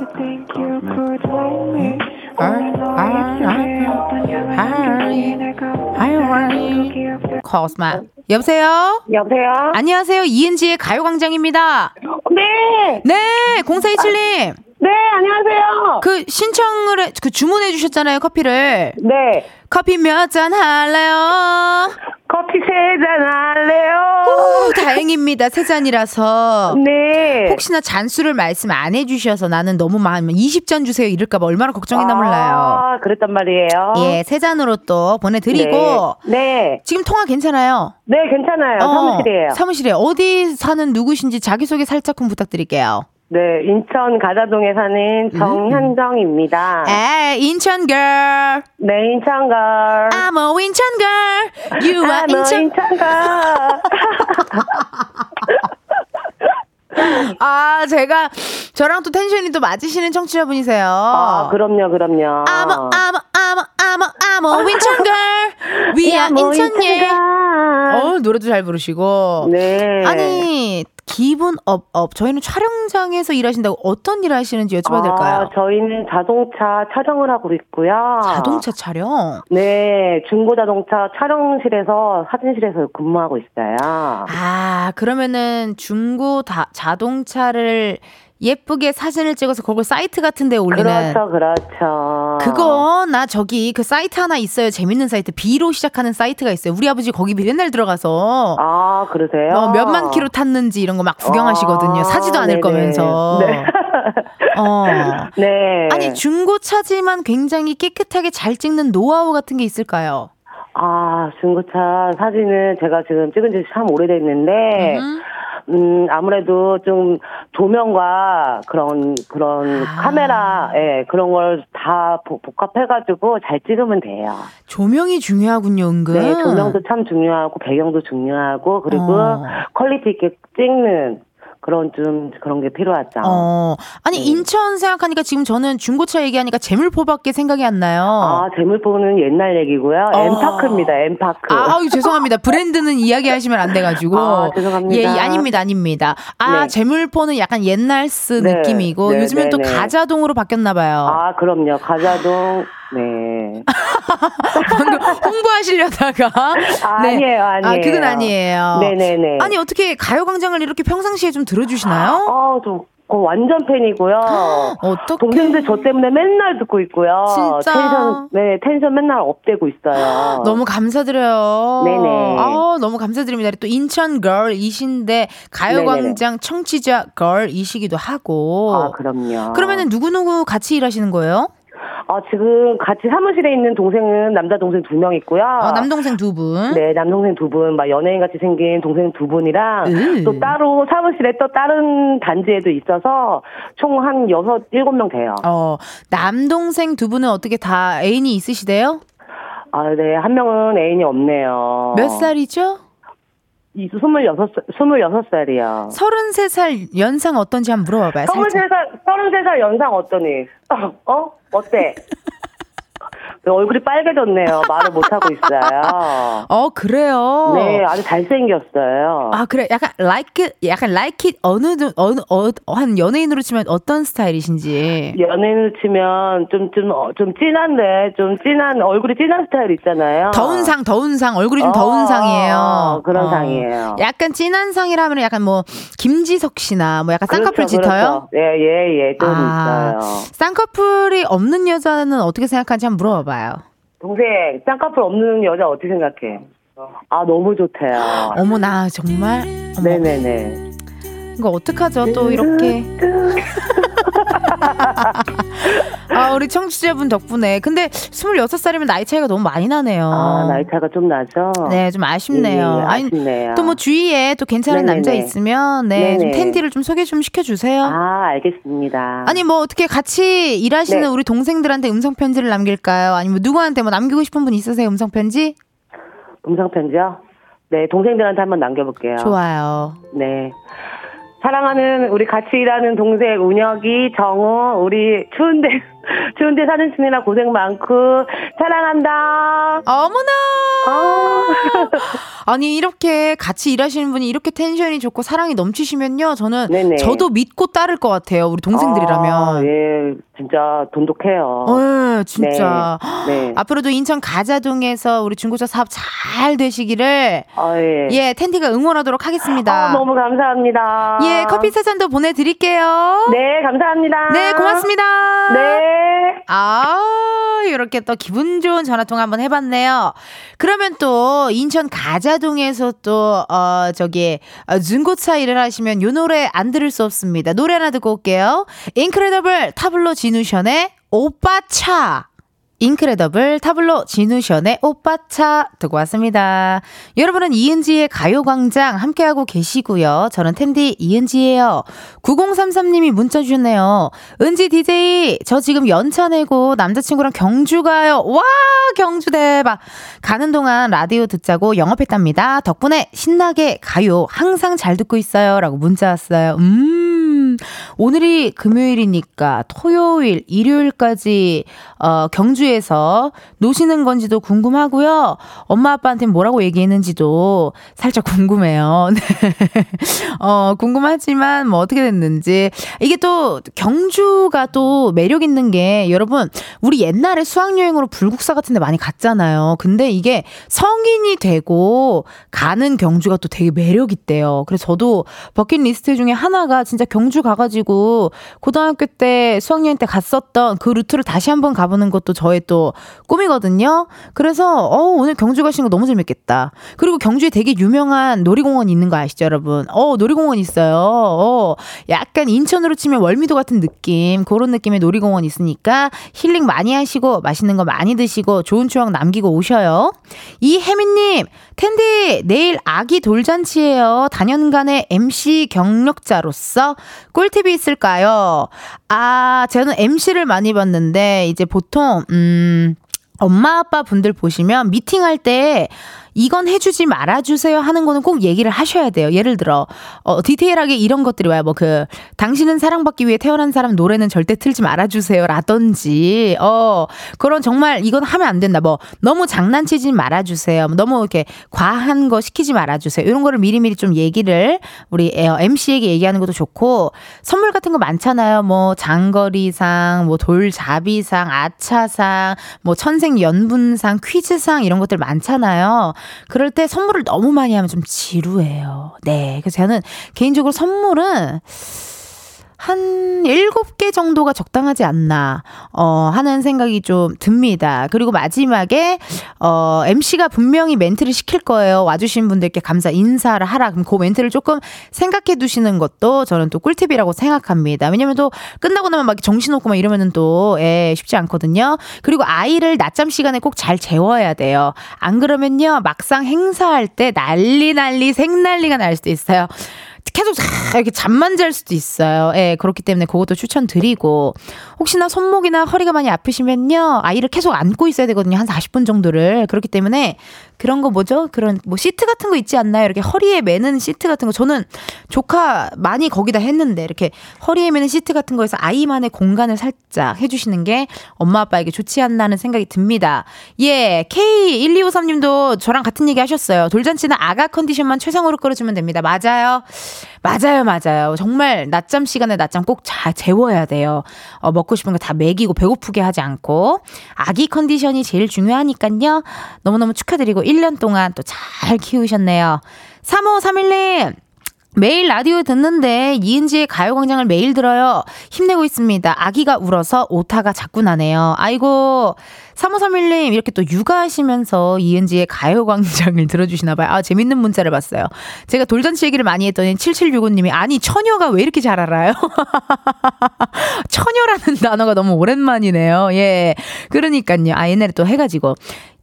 S1: 코스마. 여보세요?
S3: 여보세요?
S1: 안녕하세요. 이은지의 가요광장입니다.
S3: 네!
S1: 네, 0427님.
S3: 네, 안녕하세요.
S1: 그 신청을, 해, 그 주문해 주셨잖아요, 커피를.
S3: 네.
S1: 커피 몇 잔 할래요?
S3: 커피 세 잔 할래요?
S1: 오, 다행입니다. 세 잔이라서.
S3: 네.
S1: 혹시나 잔수를 말씀 안 해주셔서 나는 너무 많으면 20잔 주세요 이럴까봐 얼마나 걱정이나 몰라요.
S3: 아, 그랬단 말이에요.
S1: 예, 세 잔으로 또 보내드리고.
S3: 네. 네.
S1: 지금 통화 괜찮아요?
S3: 네, 괜찮아요.
S1: 어,
S3: 사무실이에요.
S1: 사무실에 어디 사는 누구신지 자기소개 살짝 좀 부탁드릴게요.
S3: 네, 인천 가좌동에 사는 정현정입니다.
S1: 에 인천 girl.
S3: 네, 인천 girl.
S1: I'm a 인천 girl. You are
S3: 아, 너
S1: 인천.
S3: 인천 girl.
S1: 아, 제가 저랑 또 tension이 또 맞으시는 청취자분이세요.
S3: 아, 그럼요, 그럼요.
S1: I'm a, I'm a, I'm a, I'm a, I'm a 인천 girl. We
S3: 야,
S1: are
S3: 뭐
S1: 인천예.
S3: 인천 girl.
S1: 어, 노래도 잘 부르시고.
S3: 네.
S1: 아니, 기분 up, up. 저희는 촬영장에서 일하신다고 어떤 일 하시는지 여쭤봐도 될까요?
S3: 아, 저희는 자동차 촬영을 하고 있고요.
S1: 자동차 촬영?
S3: 네, 중고 자동차 촬영실에서 사진실에서 근무하고 있어요.
S1: 아, 그러면은 중고 다, 자동차를 예쁘게 사진을 찍어서 그걸 사이트 같은 데 올리는.
S3: 그렇죠, 그렇죠.
S1: 그거 나 저기 그 사이트 하나 있어요. 재밌는 사이트. B로 시작하는 사이트가 있어요. 우리 아버지 거기 맨날 들어가서
S3: 아, 그러세요?
S1: 뭐 몇만 킬로 탔는지 이런 거 막 구경하시거든요.
S3: 아,
S1: 사지도 않을
S3: 네네.
S1: 거면서.
S3: 네.
S1: 어.
S3: 네.
S1: 아니 중고차지만 굉장히 깨끗하게 잘 찍는 노하우 같은 게 있을까요?
S3: 아, 중고차 사진은 제가 지금 찍은 지 참 오래됐는데,
S1: 음.
S3: 음, 아무래도 좀 조명과 그런, 그런
S1: 아.
S3: 카메라, 예, 그런 걸 다 복합해가지고 잘 찍으면 돼요.
S1: 조명이 중요하군요, 은근.
S3: 네, 조명도 참 중요하고, 배경도 중요하고, 그리고
S1: 어.
S3: quality 있게 찍는 그런 좀, 그런 게 필요하죠.
S1: 어. 아니,
S3: 네.
S1: 인천 생각하니까 지금 저는 중고차 얘기하니까 재물포밖에 생각이 안 나요.
S3: 아, 재물포는 옛날 얘기고요.
S1: 어.
S3: 엠파크입니다, 엠파크.
S1: 아, 아유, 죄송합니다. 브랜드는 이야기하시면 안 돼가지고.
S3: 아, 죄송합니다.
S1: 예, 예, 아닙니다, 아닙니다. 아,
S3: 네.
S1: 재물포는 약간 옛날 스
S3: 네,
S1: 느낌이고,
S3: 네,
S1: 요즘엔
S3: 네,
S1: 또
S3: 네.
S1: 가좌동으로 바뀌었나 봐요.
S3: 아, 그럼요. 가좌동, 네.
S1: 방금 홍보하시려다가.
S3: 아, 아니에요,
S1: 아,
S3: 아니에요.
S1: 그건 아니에요.
S3: 네네네.
S1: 아니, 어떻게 가요광장을 이렇게 평상시에 좀 들어주시나요?
S3: 어, 저, 그 완전 팬이고요.
S1: 어떻게.
S3: 동생들 저 때문에 맨날 듣고 있고요.
S1: 진짜?
S3: 텐션, 네, 텐션 맨날 업되고 있어요.
S1: 너무 감사드려요.
S3: 네네.
S1: 아, 너무 감사드립니다. 또 인천 걸이신데 가요광장 청취자 걸이시기도 하고.
S3: 아, 그럼요.
S1: 그러면은 누구누구 같이 일하시는 거예요?
S3: 아, 지금 같이 사무실에 있는 동생은 남자 동생 두 명 있고요.
S1: 어, 남동생 두 분.
S3: 네, 남동생 두 분, 막 연예인 같이 생긴 동생 두 분이랑
S1: 으.
S3: 또 따로 사무실에 또 다른 단지에도 있어서 총 한 여섯, 일곱 명 돼요.
S1: 어, 남동생 두 분은 어떻게 다 애인이 있으시대요?
S3: 아, 네, 한 명은 애인이 없네요.
S1: 몇 살이죠?
S3: 이 스물여섯, 살- 스물여섯 살이요.
S1: 33살 연상 어떤지 한번 물어봐봐요. 살짝.
S3: 서른세 살, 서른세 살 연상 어떠니? 어? 어때? 얼굴이 빨개졌네요. 말을 못하고 있어요.
S1: 어, 그래요?
S3: 네, 아주 잘생겼어요.
S1: 아, 그래. 약간, like it, 약간, like it, 어느, 어느, 어, 한 연예인으로 치면 어떤 스타일이신지.
S3: 연예인으로 치면 좀, 좀, 어, 좀 진한데, 좀 진한, 얼굴이 진한 스타일 있잖아요.
S1: 더운 상, 더운 상, 얼굴이 좀
S3: 어,
S1: 더운 상이에요.
S3: 그런
S1: 어.
S3: 상이에요.
S1: 약간 진한 상이라면 약간 뭐, 김지석 씨나 뭐 약간 쌍꺼풀
S3: 그렇죠,
S1: 짙어요?
S3: 그렇죠. 예, 예, 예, 좀
S1: 아,
S3: 있어요.
S1: 쌍꺼풀이 없는 여자는 어떻게 생각하는지 한번 물어봐봐요.
S3: 동생, 쌍꺼풀 없는 여자 어떻게 생각해? 아, 너무 좋대요.
S1: 어머나, 정말? 어머,
S3: 네네네.
S1: 이거 어떡하죠? 또 이렇게. 아, 우리 청취자분 덕분에. 근데 26살이면 나이 차이가 너무 많이 나네요.
S3: 아, 나이 차가 좀 나죠?
S1: 네, 좀 아쉽네요.
S3: 예, 예, 아쉽네요.
S1: 또 뭐 주위에 또 괜찮은
S3: 네네네.
S1: 남자 있으면 네, 좀
S3: 네네.
S1: 텐디를 좀 소개 좀 시켜주세요.
S3: 아, 알겠습니다.
S1: 아니 뭐 어떻게 같이 일하시는
S3: 네.
S1: 우리 동생들한테 음성 편지를 남길까요? 아니면 누구한테 뭐 남기고 싶은 분 있으세요? 음성 편지?
S3: 음성편지요? 네, 동생들한테 한번 남겨볼게요.
S1: 좋아요.
S3: 네. 사랑하는 우리 같이 일하는 동생 운혁이, 정우, 우리 추운데 추운데 사는 친이라 고생 많고 사랑한다.
S1: 어머나!
S3: 아.
S1: 아니 이렇게 같이 일하시는 분이 이렇게 텐션이 좋고 사랑이 넘치시면요, 저는
S3: 네네.
S1: 저도 믿고 따를 것 같아요. 우리 동생들이라면.
S3: 아, 예, 진짜 돈독해요.
S1: 네, 진짜.
S3: 네.
S1: 앞으로도 인천 가자동에서 우리 중고차 사업 잘 되시기를
S3: 아, 예.
S1: 예 텐디가 응원하도록 하겠습니다.
S3: 아, 너무 감사합니다.
S1: 예 커피 세 잔도 보내 드릴게요.
S3: 네, 감사합니다.
S1: 네, 고맙습니다.
S3: 네.
S1: 아, 이렇게 또 기분 좋은 전화 통화 한번 해봤네요. 그러면 또 인천 가자동에서 또, 어, 저기, 어, 중고차 일을 하시면 요 노래 안 들을 수 없습니다. 노래 하나 듣고 올게요. 인크레더블 타블로 진우션의 오빠 차. 인크레더블 타블로 진우션의 오빠차 듣고 왔습니다. 여러분은 이은지의 가요광장 함께하고 계시고요. 저는 텐디 이은지예요. 9033님이 문자 주셨네요. 은지 DJ 저 지금 연차 내고 남자친구랑 경주 가요. 와 경주 대박. 가는 동안 라디오 듣자고 영업했답니다. 덕분에 신나게 가요. 항상 잘 듣고 있어요. 라고 문자 왔어요. 음 오늘이 금요일이니까 토요일 일요일까지 어, 경주에서 노시는 건지도 궁금하고요. 엄마 아빠한테 뭐라고 얘기했는지도 살짝 궁금해요. 네. 어, 궁금하지만 뭐 어떻게 됐는지. 이게 또 경주가 또 매력 있는 게 여러분 우리 옛날에 수학 여행으로 불국사 같은 데 많이 갔잖아요. 근데 이게 성인이 되고 가는 경주가 또 되게 매력 있대요. 그래서 저도 버킷리스트 중에 하나가 진짜 경주 가가지고 고등학교 때 수학여행 때 갔었던 그 루트를 다시 한번 가보는 것도 저의 또 꿈이거든요. 그래서 어, 오늘 경주 가시는 거 너무 재밌겠다. 그리고 경주에 되게 유명한 놀이공원 있는 거 아시죠, 여러분? 어, 놀이공원 있어요. 어, 약간 인천으로 치면 월미도 같은 느낌, 그런 느낌의 놀이공원 있으니까 힐링 많이 하시고 맛있는 거 많이 드시고 좋은 추억 남기고 오셔요. 이혜민님, 텐디 내일 아기 돌잔치예요. 단연간의 MC 경력자로서 꿀팁이 있을까요? 아, 저는 MC를 많이 봤는데 이제 보통 음 엄마 아빠 분들 보시면 미팅할 때 이건 해주지 말아주세요 하는 거는 꼭 얘기를 하셔야 돼요. 예를 들어, 어, 디테일하게 이런 것들이 와요. 뭐 그, 당신은 사랑받기 위해 태어난 사람 노래는 절대 틀지 말아주세요. 라든지, 어, 그런 정말 이건 하면 안 된다. 뭐, 너무 장난치지 말아주세요. 뭐 너무 이렇게 과한 거 시키지 말아주세요. 이런 거를 미리미리 좀 얘기를 우리 MC에게 얘기하는 것도 좋고, 선물 같은 거 많잖아요. 뭐, 장거리상, 뭐, 돌잡이상, 아차상, 뭐, 천생연분상, 퀴즈상 이런 것들 많잖아요. 그럴 때 선물을 너무 많이 하면 좀 지루해요. 네. 그래서 저는 개인적으로 선물은 한 일곱 개 정도가 적당하지 않나, 어, 하는 생각이 좀 듭니다. 그리고 마지막에, 어, MC가 분명히 멘트를 시킬 거예요. 와주신 분들께 감사 인사를 하라. 그럼 그 멘트를 조금 생각해 두시는 것도 저는 또 꿀팁이라고 생각합니다. 왜냐면 또 끝나고 나면 막 정신없고 막 이러면은 또, 예, 쉽지 않거든요. 그리고 아이를 낮잠 시간에 꼭 잘 재워야 돼요. 안 그러면요, 막상 행사할 때 난리 난리 생난리가 날 수도 있어요. 계속 이렇게 잠만 잘 수도 있어요. 예, 그렇기 때문에 그것도 추천드리고 혹시나 손목이나 허리가 많이 아프시면요. 아이를 계속 안고 있어야 되거든요. 한 40분 정도를. 그렇기 때문에 그런 거 뭐죠? 그런 뭐 시트 같은 거 있지 않나요? 이렇게 허리에 매는 시트 같은 거 저는 조카 많이 거기다 했는데 이렇게 허리에 매는 시트 같은 거에서 아이만의 공간을 살짝 해 주시는 게 엄마 아빠에게 좋지 않나 하는 생각이 듭니다. 예, K1253 님도 저랑 같은 얘기 하셨어요. 돌잔치는 아가 컨디션만 최상으로 끌어주면 됩니다. 맞아요. 맞아요, 맞아요. 정말 낮잠 시간에 낮잠 꼭 잘 재워야 돼요. 어, 먹고 싶은 거 다 먹이고 배고프게 하지 않고. 아기 컨디션이 제일 중요하니까요. 너무너무 축하드리고 1년 동안 또 잘 키우셨네요. 3531님, 매일 라디오 듣는데 이은지의 가요광장을 매일 들어요. 힘내고 있습니다. 아기가 울어서 오타가 자꾸 나네요. 아이고, 3531님, 이렇게 또 육아하시면서 이은지의 가요광장을 들어주시나봐요. 아, 재밌는 문자를 봤어요. 제가 돌잔치 얘기를 많이 했더니 7765님이, 아니, 처녀가 왜 이렇게 잘 알아요? 처녀라는 단어가 너무 오랜만이네요. 예. 그러니까요. 아, 옛날에 또 해가지고.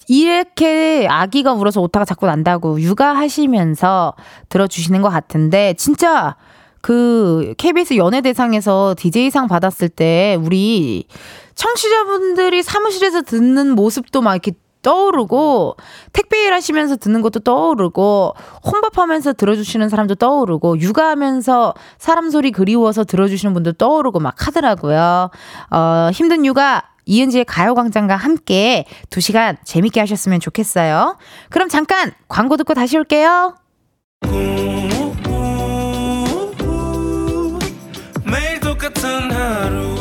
S1: 이렇게 아기가 울어서 오타가 자꾸 난다고 육아하시면서 들어주시는 것 같은데 진짜 그 KBS 연예대상에서 DJ상 받았을 때 우리 청취자분들이 사무실에서 듣는 모습도 막 이렇게 떠오르고 택배 일 하시면서 듣는 것도 떠오르고 혼밥하면서 들어주시는 사람도 떠오르고 육아하면서 사람 소리 그리워서 들어주시는 분도 떠오르고 막 하더라고요. 어, 힘든 육아 이은지의 가요광장과 함께 2시간 재밌게 하셨으면 좋겠어요. 그럼 잠깐 광고 듣고 다시 올게요. 매일 똑같은 하루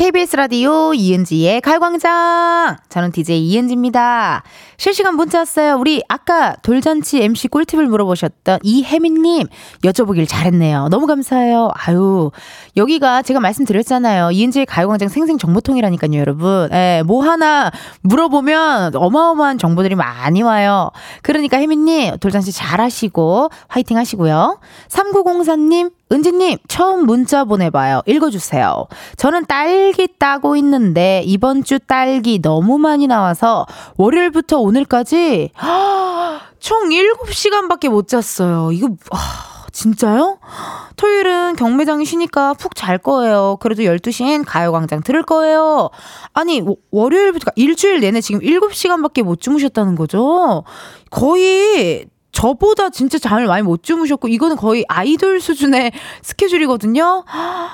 S1: KBS 라디오 이은지의 가요광장 저는 DJ 이은지입니다. 실시간 문자 왔어요. 우리 아까 돌잔치 MC 꿀팁을 물어보셨던 이혜민님 여쭤보길 잘했네요. 너무 감사해요. 아유 여기가 제가 말씀드렸잖아요. 이은지의 가요광장 생생정보통이라니까요, 여러분. 예, 뭐 하나 물어보면 어마어마한 정보들이 많이 와요. 그러니까 혜민님 돌잔치 잘하시고 화이팅 하시고요. 3904님 은지님, 처음 문자 보내봐요. 읽어주세요. 저는 딸기 따고 있는데, 이번 주 딸기 너무 많이 나와서, 월요일부터 오늘까지, 총 7시간밖에 못 잤어요. 이거, 아, 진짜요? 토요일은 경매장이 쉬니까 푹 잘 거예요. 그래도 12시엔 가요광장 들을 거예요. 아니, 월요일부터 일주일 내내 지금 7시간밖에 못 주무셨다는 거죠? 거의 저보다 진짜 잠을 많이 못 주무셨고 이거는 거의 아이돌 수준의 스케줄이거든요.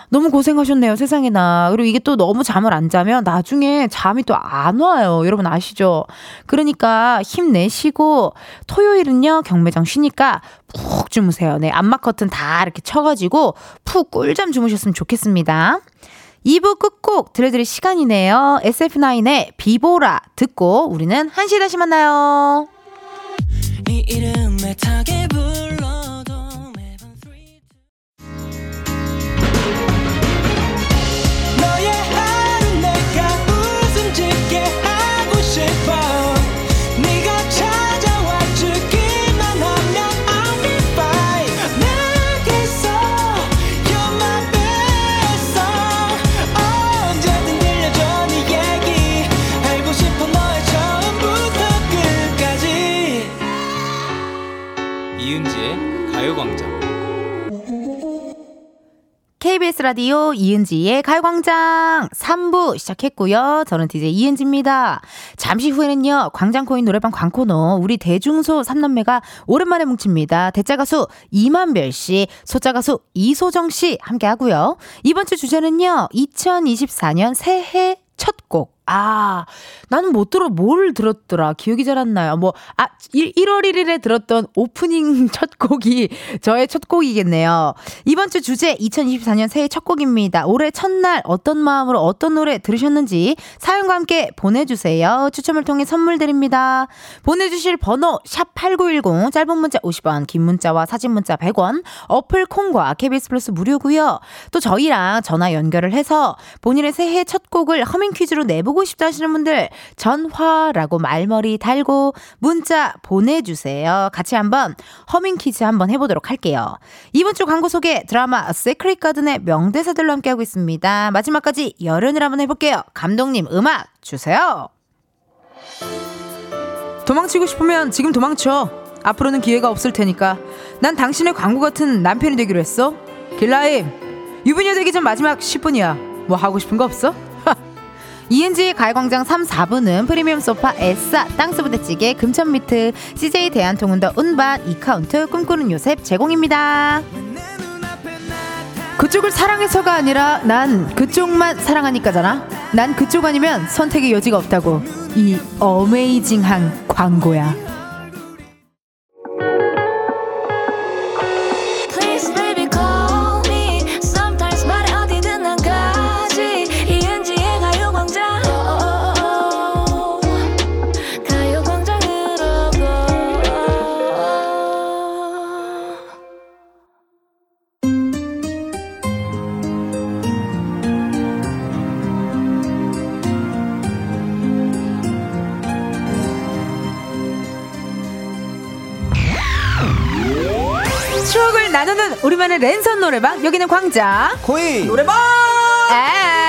S1: 너무 고생하셨네요, 세상에나. 그리고 이게 또 너무 잠을 안 자면 나중에 잠이 또 안 와요. 여러분 아시죠? 그러니까 힘내시고 토요일은요 경매장 쉬니까 푹 주무세요. 네, 안마 커튼 다 이렇게 쳐가지고 푹 꿀잠 주무셨으면 좋겠습니다. 2부 끝곡 들려드릴 시간이네요. SF9의 비보라 듣고 우리는 1시에 다시 만나요. 네 이름 애타게 불러 KBS 라디오 이은지의 가요광장 3부 시작했고요. 저는 DJ 이은지입니다. 잠시 후에는요. 광장코인 노래방 광코너 우리 대중소 3남매가 오랜만에 뭉칩니다. 대짜 가수 이만별 씨, 소짜 가수 이소정 씨 함께 하고요. 이번 주 주제는요. 2024년 새해 첫 곡. 아, 나는 못 들어, 뭘 들었더라. 기억이 잘 안 나요. 뭐, 아, 1, 1월 1일에 들었던 오프닝 첫 곡이 저의 첫 곡이겠네요. 이번 주 주제 2024년 새해 첫 곡입니다. 올해 첫날 어떤 마음으로 어떤 노래 들으셨는지 사연과 함께 보내주세요. 추첨을 통해 선물 드립니다. 보내주실 번호 샵8910 짧은 문자 50원, 긴 문자와 사진 문자 100원, 어플 콩과 KBS 플러스 무료고요. 또 저희랑 전화 연결을 해서 본인의 새해 첫 곡을 허밍 퀴즈로 내보고 보고 싶다 하시는 분들 전화라고 말머리 달고 문자 보내주세요. 같이 한번 허밍 퀴즈 한번 해보도록 할게요. 이번 주 광고 소개 드라마 세크릿 가든의 명대사들로 함께하고 있습니다. 마지막까지 열연을 한번 해볼게요. 감독님 음악 주세요. 도망치고 싶으면 지금 도망쳐. 앞으로는 기회가 없을 테니까. 난 당신의 광고 같은 남편이 되기로 했어. 길라임, 유부녀 되기 전 마지막 10분이야. 뭐 하고 싶은 거 없어? ENG 가요광장 3, 4부는 프리미엄 소파, 에싸, 땅스부대찌개, 금천미트, CJ 대한통운더 운반, 이카운트, 꿈꾸는 요셉 제공입니다. 그쪽을 사랑해서가 아니라 난 그쪽만 사랑하니까잖아. 난 그쪽 아니면 선택의 여지가 없다고. 이 어메이징한 광고야. 나누는 우리만의 랜선 노래방. 여기는 광장.
S4: 코이
S1: 노래방! 에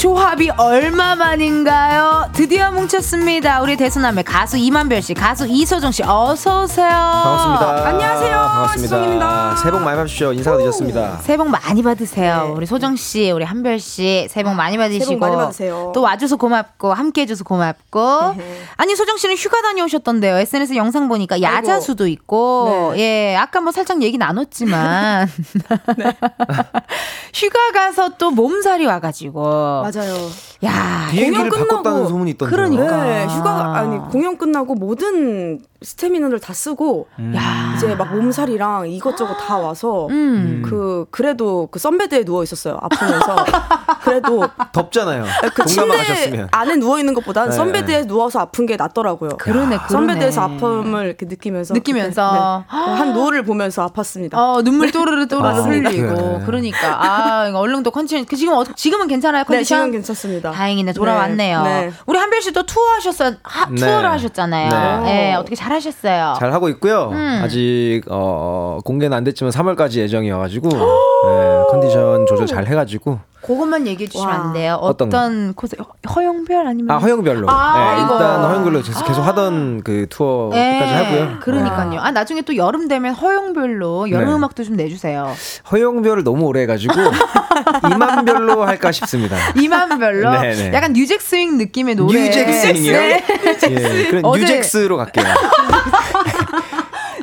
S1: 조합이 얼마만인가요? 드디어 뭉쳤습니다. 우리 대수남의 가수 이만별 씨, 가수 이소정 씨, 어서 오세요.
S4: 반갑습니다.
S1: 안녕하세요.
S4: 반갑습니다.
S1: 시성입니다.
S4: 새해 복 많이 받으십시오. 인사가 드렸습니다.
S1: 새해 복 많이 받으세요. 우리 소정 씨, 우리 한별 씨, 새해 복 많이 받으시고
S5: 새해 복 많이 받으세요.
S1: 또 와줘서 고맙고 함께 해줘서 고맙고. 아니 소정 씨는 휴가 다녀오셨던데요. SNS 영상 보니까 야자수도 있고, 예, 아까 뭐 살짝 얘기 나눴지만 휴가 가서 또 몸살이 와가지고.
S5: 맞아요.
S1: 야,
S4: 비행기를
S5: 공연 끝나고
S4: 소문이 있던데.
S1: 그러니까.
S5: 네, 휴가 아니 공연 끝나고 모든 스태미너를 다 쓰고
S1: 야.
S5: 이제 막 몸살이랑 이것저것 다 와서
S1: 음.
S5: 그 그래도 그 선베드에 누워 있었어요 아프면서 그래도
S4: 덥잖아요.
S5: 그
S4: 동남아
S5: 침대
S4: 가셨으면.
S5: 안에 누워 있는 것보다
S4: 네.
S5: 선베드에 누워서 아픈 게 낫더라고요.
S1: 그러네, 그러네.
S5: 선베드에서 아픔을 이렇게 느끼면서
S1: 느끼면서.
S5: 네. 한 노을을 보면서 아팠습니다.
S1: 어 눈물 또르르 또르르. 흘리고
S4: 네.
S1: 그러니까 아 얼른 또 컨디션 그 지금 어, 지금은 괜찮아요
S5: 네,
S1: 컨디션
S5: 지금 괜찮습니다.
S1: 다행이네 돌아왔네요.
S5: 네, 네.
S1: 우리 한별 씨도 투어 하셨어 하,
S4: 네.
S1: 투어를 하셨잖아요.
S4: 네.
S1: 네. 어떻게 잘 하셨어요?
S4: 잘 하고 있고요.
S1: 음.
S4: 아직 어, 공개는 안 됐지만 3월까지 예정이어가지고 네, 컨디션 조절 잘 해가지고
S1: 그것만 얘기해 주시면
S5: 와.
S1: 안 돼요.
S4: 어떤
S1: 어떤 코스 허- 허용별 아니면
S4: 아 허용별로
S1: 아,
S4: 네. 일단 허용별로 계속, 계속 하던 그 투어까지
S1: 네,
S4: 하고요.
S1: 그러니까요. 아 나중에 또 여름 되면 허용별로 여름
S4: 네.
S1: 음악도 좀 내주세요.
S4: 허용별을 너무 오래 해가지고 임한별로 할까 싶습니다.
S1: 임한별로
S4: 네, 네.
S1: 약간 New Jack Swing 느낌의 노래.
S4: New Jack Swing이요?
S1: 네.
S4: 예, 그럼
S1: 어제-
S4: 뉴잭스로 갈게요.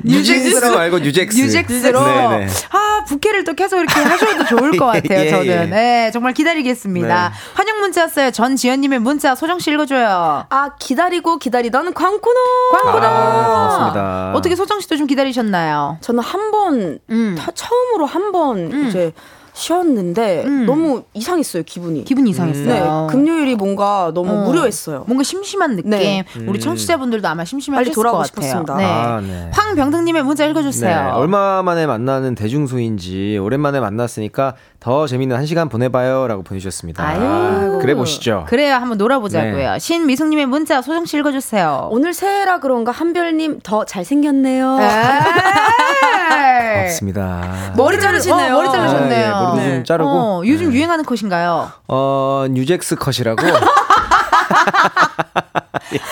S1: 뉴잭스.
S4: 뉴진스라고 알고 뉴잭스.
S1: 뉴잭스로
S4: 네네.
S1: 아 부캐를 또 계속 이렇게 하셔도 좋을 것 같아요.
S4: 예,
S1: 저는
S4: 예.
S1: 네 정말 기다리겠습니다.
S4: 네.
S1: 환영 문자 왔어요. 전지현님의 문자 소정 씨 읽어줘요.
S5: 아 기다리고 기다리던 광코노.
S1: 광고다.
S4: 아, 반갑습니다.
S1: 어떻게 소정 씨도 좀 기다리셨나요?
S5: 저는 한 번
S1: 음.
S5: 처음으로 한번 이제 쉬었는데
S1: 음.
S5: 너무 이상했어요 기분이.
S1: 기분
S5: 네,
S1: 이상했어요.
S5: 금요일이 뭔가 너무
S1: 어.
S5: 무료했어요.
S1: 뭔가 심심한 느낌.
S5: 네.
S1: 우리 청취자분들도 아마 심심하실
S5: 빨리
S1: 것
S5: 돌아오고
S1: 같아요.
S5: 싶었습니다.
S1: 네.
S4: 아, 네.
S1: 황병등님의 문자 읽어주세요.
S4: 네, 얼마 만에 만나는 대중소인지 오랜만에 만났으니까 더 재밌는 한 시간 보내봐요라고 보내주셨습니다.
S1: 아유.
S4: 그래 보시죠.
S1: 그래요, 한번 놀아보자고요.
S4: 네.
S1: 신미숙님의 문자 소정 씨 읽어주세요.
S5: 오늘 새해라 그런가 한별님 더 잘생겼네요.
S4: 맞습니다.
S1: 머리 자르시네요. 어, 머리 자르셨네요.
S4: 아, 예, 머리도 좀 자르고.
S1: 어, 요즘
S4: 네.
S1: 유행하는 컷인가요?
S4: 어 뉴잭스 컷이라고.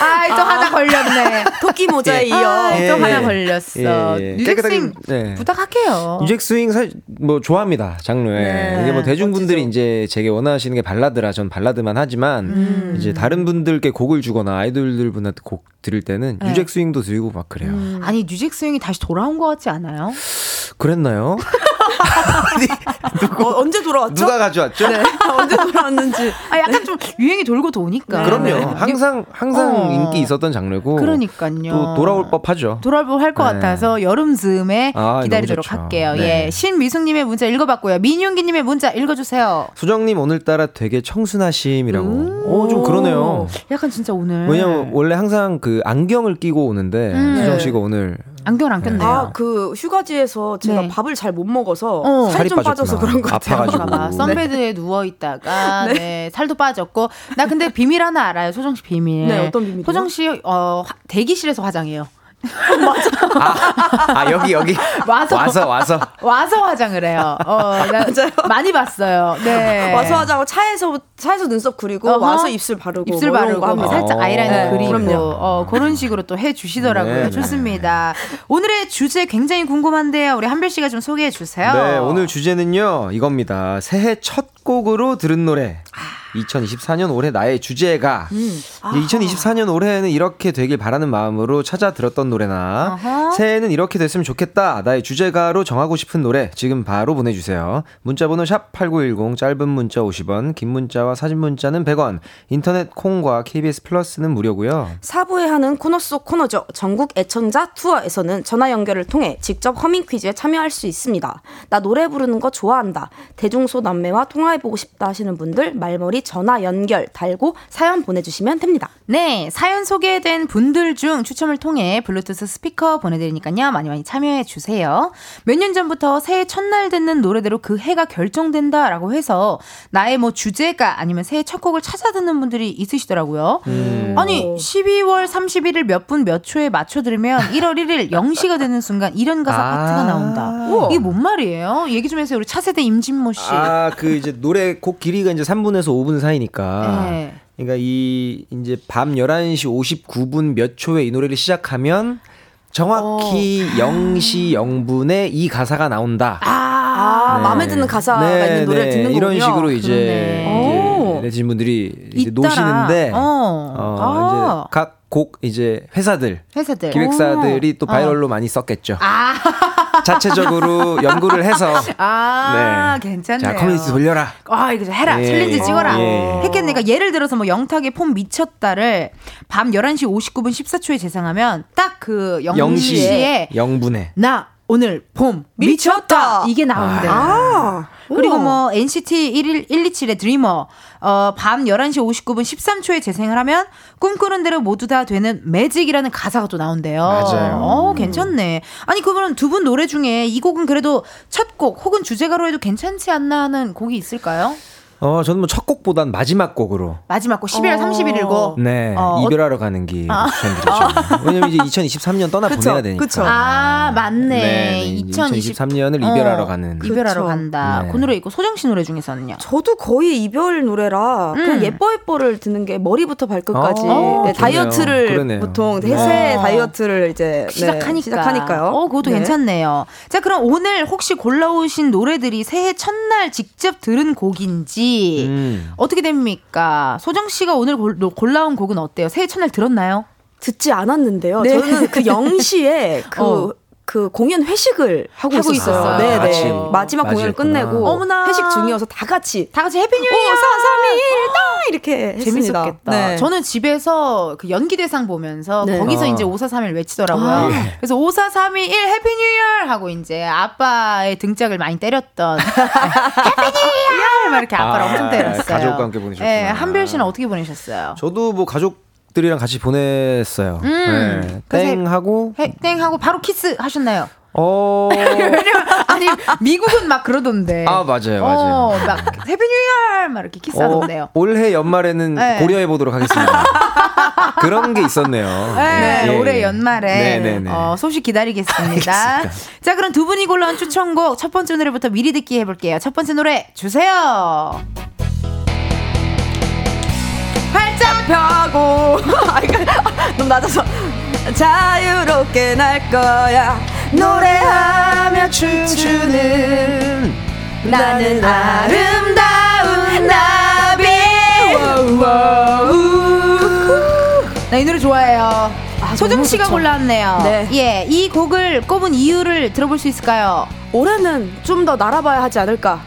S1: 아, 또 하나 걸렸네.
S5: 토끼 모자에 이어.
S1: 아, 또
S4: 예,
S1: 하나
S4: 예.
S1: 걸렸어.
S4: 예, 예.
S1: New Jack Swing
S4: 깨끗하게, 네.
S1: 부탁할게요.
S4: New Jack 스윙 사실 뭐 좋아합니다 장르에
S5: 네,
S4: 이게 뭐 대중분들이 이제 제게 원하시는 게 발라드라 전 발라드만 하지만
S1: 음.
S4: 이제 다른 분들께 곡을 주거나 아이돌들 분한테 곡 드릴 때는
S1: 네.
S4: New Jack Swing도 드리고 막 그래요
S1: 아니, New Jack Swing이 다시 돌아온 것 같지 않아요?
S4: 그랬나요
S5: 어, 언제 돌아왔죠?
S4: 누가 가져왔죠
S5: 네. 언제 돌아왔는지.
S1: 아, 약간 좀 유행이 돌고 도니까.
S4: 그럼요
S1: 네.
S4: 항상 항상
S1: 어.
S4: 인기 있었던 장르고
S1: 그러니까요.
S4: 또 돌아올 법하죠
S1: 돌아볼 할것
S4: 네.
S1: 같아서 여름 즈음에
S4: 아,
S1: 기다리도록. 할게요.
S4: 네.
S1: 예. 신미숙님의 문자 읽어봤고요. 민윤기님의 문자 읽어주세요.
S4: 수정님 오늘따라 되게 청순하심이라고 어좀 그러네요
S1: 약간 진짜 오늘.
S4: 왜냐면 원래 항상 그 안경을 끼고 오는데
S1: 음.
S4: 수정
S5: 네.
S4: 씨가 오늘
S1: 안경을 안 꼈네요.
S5: 아, 그 휴가지에서 제가
S1: 네.
S5: 밥을 잘 못 먹어서
S1: 어.
S5: 살이 좀 빠져서. 그런 것 같아요.
S4: 아파가지고.
S1: 봐봐 선베드에 누워 있다가 네. 살도 빠졌고 나 근데 비밀 하나 알아요 소정 씨 비밀.
S5: 네, 어떤 비밀이요?
S1: 소정 씨 어, 화- 대기실에서 화장해요.
S4: 아 여기 여기
S1: 와서
S4: 와서 와서
S1: 와서 화장을 해요. 어, 나
S5: 맞아요.
S1: 많이 봤어요. 네.
S5: 와서 하자고 차에서 차에서 눈썹 그리고
S1: 어허.
S5: 와서 입술 바르고
S1: 입술
S5: 뭐
S1: 바르고
S5: 거 합니다.
S1: 살짝
S4: 어.
S1: 아이라인을
S5: 네,
S1: 그리고
S5: 그럼요.
S1: 어, 그런 식으로 또 해 주시더라고요.
S4: 네, 네.
S1: 좋습니다. 오늘의 주제 굉장히 궁금한데요. 우리 한별 씨가 좀 소개해 주세요.
S4: 네, 오늘 주제는요, 이겁니다. 새해 첫 곡으로 들은 노래. 2024년 올해 나의 주제가
S1: 음. 아.
S4: 2024년 올해에는 이렇게 되길 바라는 마음으로 찾아 들었던 노래나
S1: 어허.
S4: 새해에는 이렇게 됐으면 좋겠다 나의 주제가로 정하고 싶은 노래 지금 바로 보내주세요 문자번호 샵 8910 짧은 문자 50원 긴 문자와 사진 문자는 100원 인터넷 콩과 KBS 플러스는 무료고요
S5: 사부에 하는 코너 속 코너죠. 전국 애청자 투어에서는 전화 연결을 통해 직접 허밍 퀴즈에 참여할 수 있습니다. 나 노래 부르는 거 좋아한다. 대중소 남매와 통화해보고 싶다 하시는 분들 말머리 전화 연결 달고 사연 보내주시면 됩니다.
S1: 네, 사연 소개된 분들 중 추첨을 통해 블루투스 스피커 보내드리니까요. 많이 많이 참여해 주세요. 몇 년 전부터 새해 첫날 듣는 노래대로 그 해가 결정된다라고 해서 나의 뭐 주제가 아니면 새해 첫 곡을 찾아 듣는 분들이 있으시더라고요. 아니, 12월 31일 몇 분 몇 초에 맞춰 들으면 1월 1일 0시가 되는 순간 이런 가사
S4: 아.
S1: 파트가 나온다. 이게 뭔 말이에요? 얘기 좀 해주세요. 우리 차세대 임진모 씨.
S4: 아 그 이제 노래 곡 길이가 이제 3분에서 5분 사이니까
S1: 네.
S4: 그러니까 이 이제 밤 11시 59분 몇 초에 이 노래를 시작하면 정확히
S1: 어.
S4: 0시 0분에 이 가사가 나온다.
S5: 아,
S4: 네.
S5: 마음에 드는 가사가
S4: 네,
S5: 있는 노래를
S4: 네.
S5: 듣는 거군요.
S4: 이런 식으로 이제. 이제 네티즌 분들이 이제. 노시는데
S1: 어.
S4: 어,
S1: 아.
S4: 이제 각곡 이제 회사들
S1: 회사들.
S4: 기획사들이 또
S1: 어.
S4: viral로 많이 썼겠죠.
S1: 아.
S4: 자체적으로 연구를 해서
S1: 아,
S4: 네.
S1: 괜찮네요.
S4: 자 커뮤니티 돌려라.
S1: 아, 이거 좀 해라.
S4: 예,
S1: challenge
S4: 예.
S1: 찍어라.
S4: 예.
S1: 했겠네니까 예를 들어서 뭐 영탁의 폼 미쳤다를 밤 11시 59분 14초에 재생하면 딱 그 0시에
S4: 0시 0분에
S1: 나 오늘 폼 미쳤다.
S5: 미쳤다.
S1: 이게 나온대.
S5: 아,
S1: 그리고
S5: 우와.
S1: 뭐 NCT 1 127의 Dreamer 어, 밤 11시 59분 13초에 재생을 하면 꿈꾸는 대로 모두 다 되는 매직이라는 가사가 또 나온대요.
S4: 맞아요.
S1: 어, 괜찮네. 아니 그러면 두 분 노래 중에 이 곡은 그래도 첫 곡 혹은 주제가로 해도 괜찮지 않나 하는 곡이 있을까요?
S4: 어 저는 뭐 첫 곡보단 마지막 곡으로
S1: 마지막 곡 11월
S5: 어.
S1: 31일고.
S4: 네
S1: 어,
S4: 이별하러 가는 길 추천드리죠. 왜냐면 이제 2023년 떠나
S5: 그쵸,
S4: 보내야 되니까.
S5: 그쵸.
S1: 아, 맞네.
S4: 네,
S1: 2020
S4: 2023년을
S1: 어,
S4: 이별하러 가는.
S1: 이별하러
S5: 그쵸.
S1: 간다.
S4: 네.
S1: 그 노래 있고 소정 씨 노래 중에서는요.
S5: 저도 거의 이별 노래라
S1: 음.
S5: 그냥 예뻐 예뻐를 듣는 게 머리부터 발끝까지
S4: 어,
S5: 네. 다이어트를
S4: 그러네요.
S5: 보통
S4: 네.
S5: 새
S1: 어.
S5: 다이어트를 이제 네,
S1: 시작하니까.
S5: 시작하니까요.
S1: 어, 그것도
S5: 네.
S1: 괜찮네요. 자, 그럼 오늘 혹시 골라오신 노래들이 새해 첫날 직접 들은 곡인지
S4: 음.
S1: 어떻게 됩니까? 소정 씨가 오늘 골, 골라온 곡은 어때요? 새해 첫날 들었나요?
S5: 듣지 않았는데요.
S1: 네.
S5: 저는 그 0시에 그
S1: 어.
S5: 그 공연 회식을 하고,
S1: 하고
S5: 있었어요. 네,
S1: 아,
S5: 네. 마지막 공연을
S4: 맞이했구나.
S5: 끝내고
S1: 어머나.
S5: 회식 중이어서 다 같이
S1: 다 같이 Happy New
S5: 오,
S1: 이어!
S5: 4, 3, 2, 1, 다 이렇게 했습니다.
S1: 재밌었겠다.
S5: 네.
S1: 저는 집에서 그 연기 대상 보면서
S5: 네.
S1: 거기서
S4: 아.
S1: 이제 5431 외치더라고요.
S5: 아.
S1: 그래서 5431 Happy New Year 하고 이제 아빠의 등짝을 많이 때렸던 Happy New Year 막 이렇게 아빠를
S4: 아,
S1: 엄청 때렸어요.
S4: 가족과 함께 보내셨구나.
S1: 네, 한별 씨는 어떻게 보내셨어요?
S4: 저도 뭐 가족 들이랑 같이 보냈어요.
S1: 음.
S4: 네. 땡 하고
S1: 해- 땡 하고 바로 키스 하셨나요?
S4: 어.
S1: 아니 미국은 막 그러던데.
S4: 아 맞아요, 맞아요.
S1: 어, 막 Happy New Year 막 이렇게 키스하던데요.
S4: 어, 올해 연말에는
S1: 네.
S4: 고려해 보도록 하겠습니다. 그런 게 있었네요.
S1: 네,
S4: 예.
S1: 올해 연말에
S4: 네네네.
S1: 어, 소식 기다리겠습니다. 자, 그럼 두 분이 골라온 추천곡 첫 번째 노래부터 미리 듣기 해볼게요. 첫 번째 노래 주세요. 활짝
S5: 펴고 아, 너무 낮아서 자유롭게 날 거야 노래하며 춤추는 나는 아름다운 나비
S1: 나 이 노래 좋아해요. 소정
S5: 너무
S1: 씨가
S5: 좋죠.
S1: 골랐네요.
S5: 네.
S1: 예, 이 곡을 꼽은 이유를 들어볼 수 있을까요?
S5: 올해는 좀 더 날아봐야 하지 않을까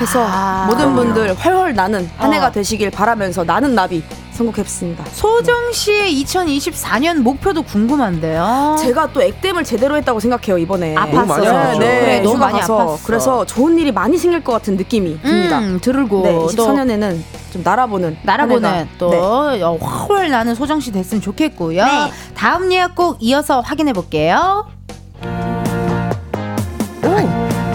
S5: 해서
S1: 아,
S5: 모든
S4: 그럼요.
S5: 분들 훨훨 나는 한 해가 어. 되시길 바라면서 나는 나비 선곡했습니다.
S1: 소정 씨의 2024년 목표도 궁금한데요.
S5: 제가 또 액땜을 제대로 했다고 생각해요 이번에.
S4: 너무 많이 아팠어요.
S5: 네, 네.
S1: 그래, 너무 많이 아팠어.
S5: 그래서 좋은 일이 많이 생길 것 같은 느낌이 음, 듭니다.
S1: 음, 들고
S5: 네, 24년에는 좀 날아보는
S1: 날아보는 또
S5: 네.
S1: 어, 훨 나는 소정 씨 됐으면 좋겠고요.
S5: 네.
S1: 다음 예약 꼭 이어서 확인해 볼게요.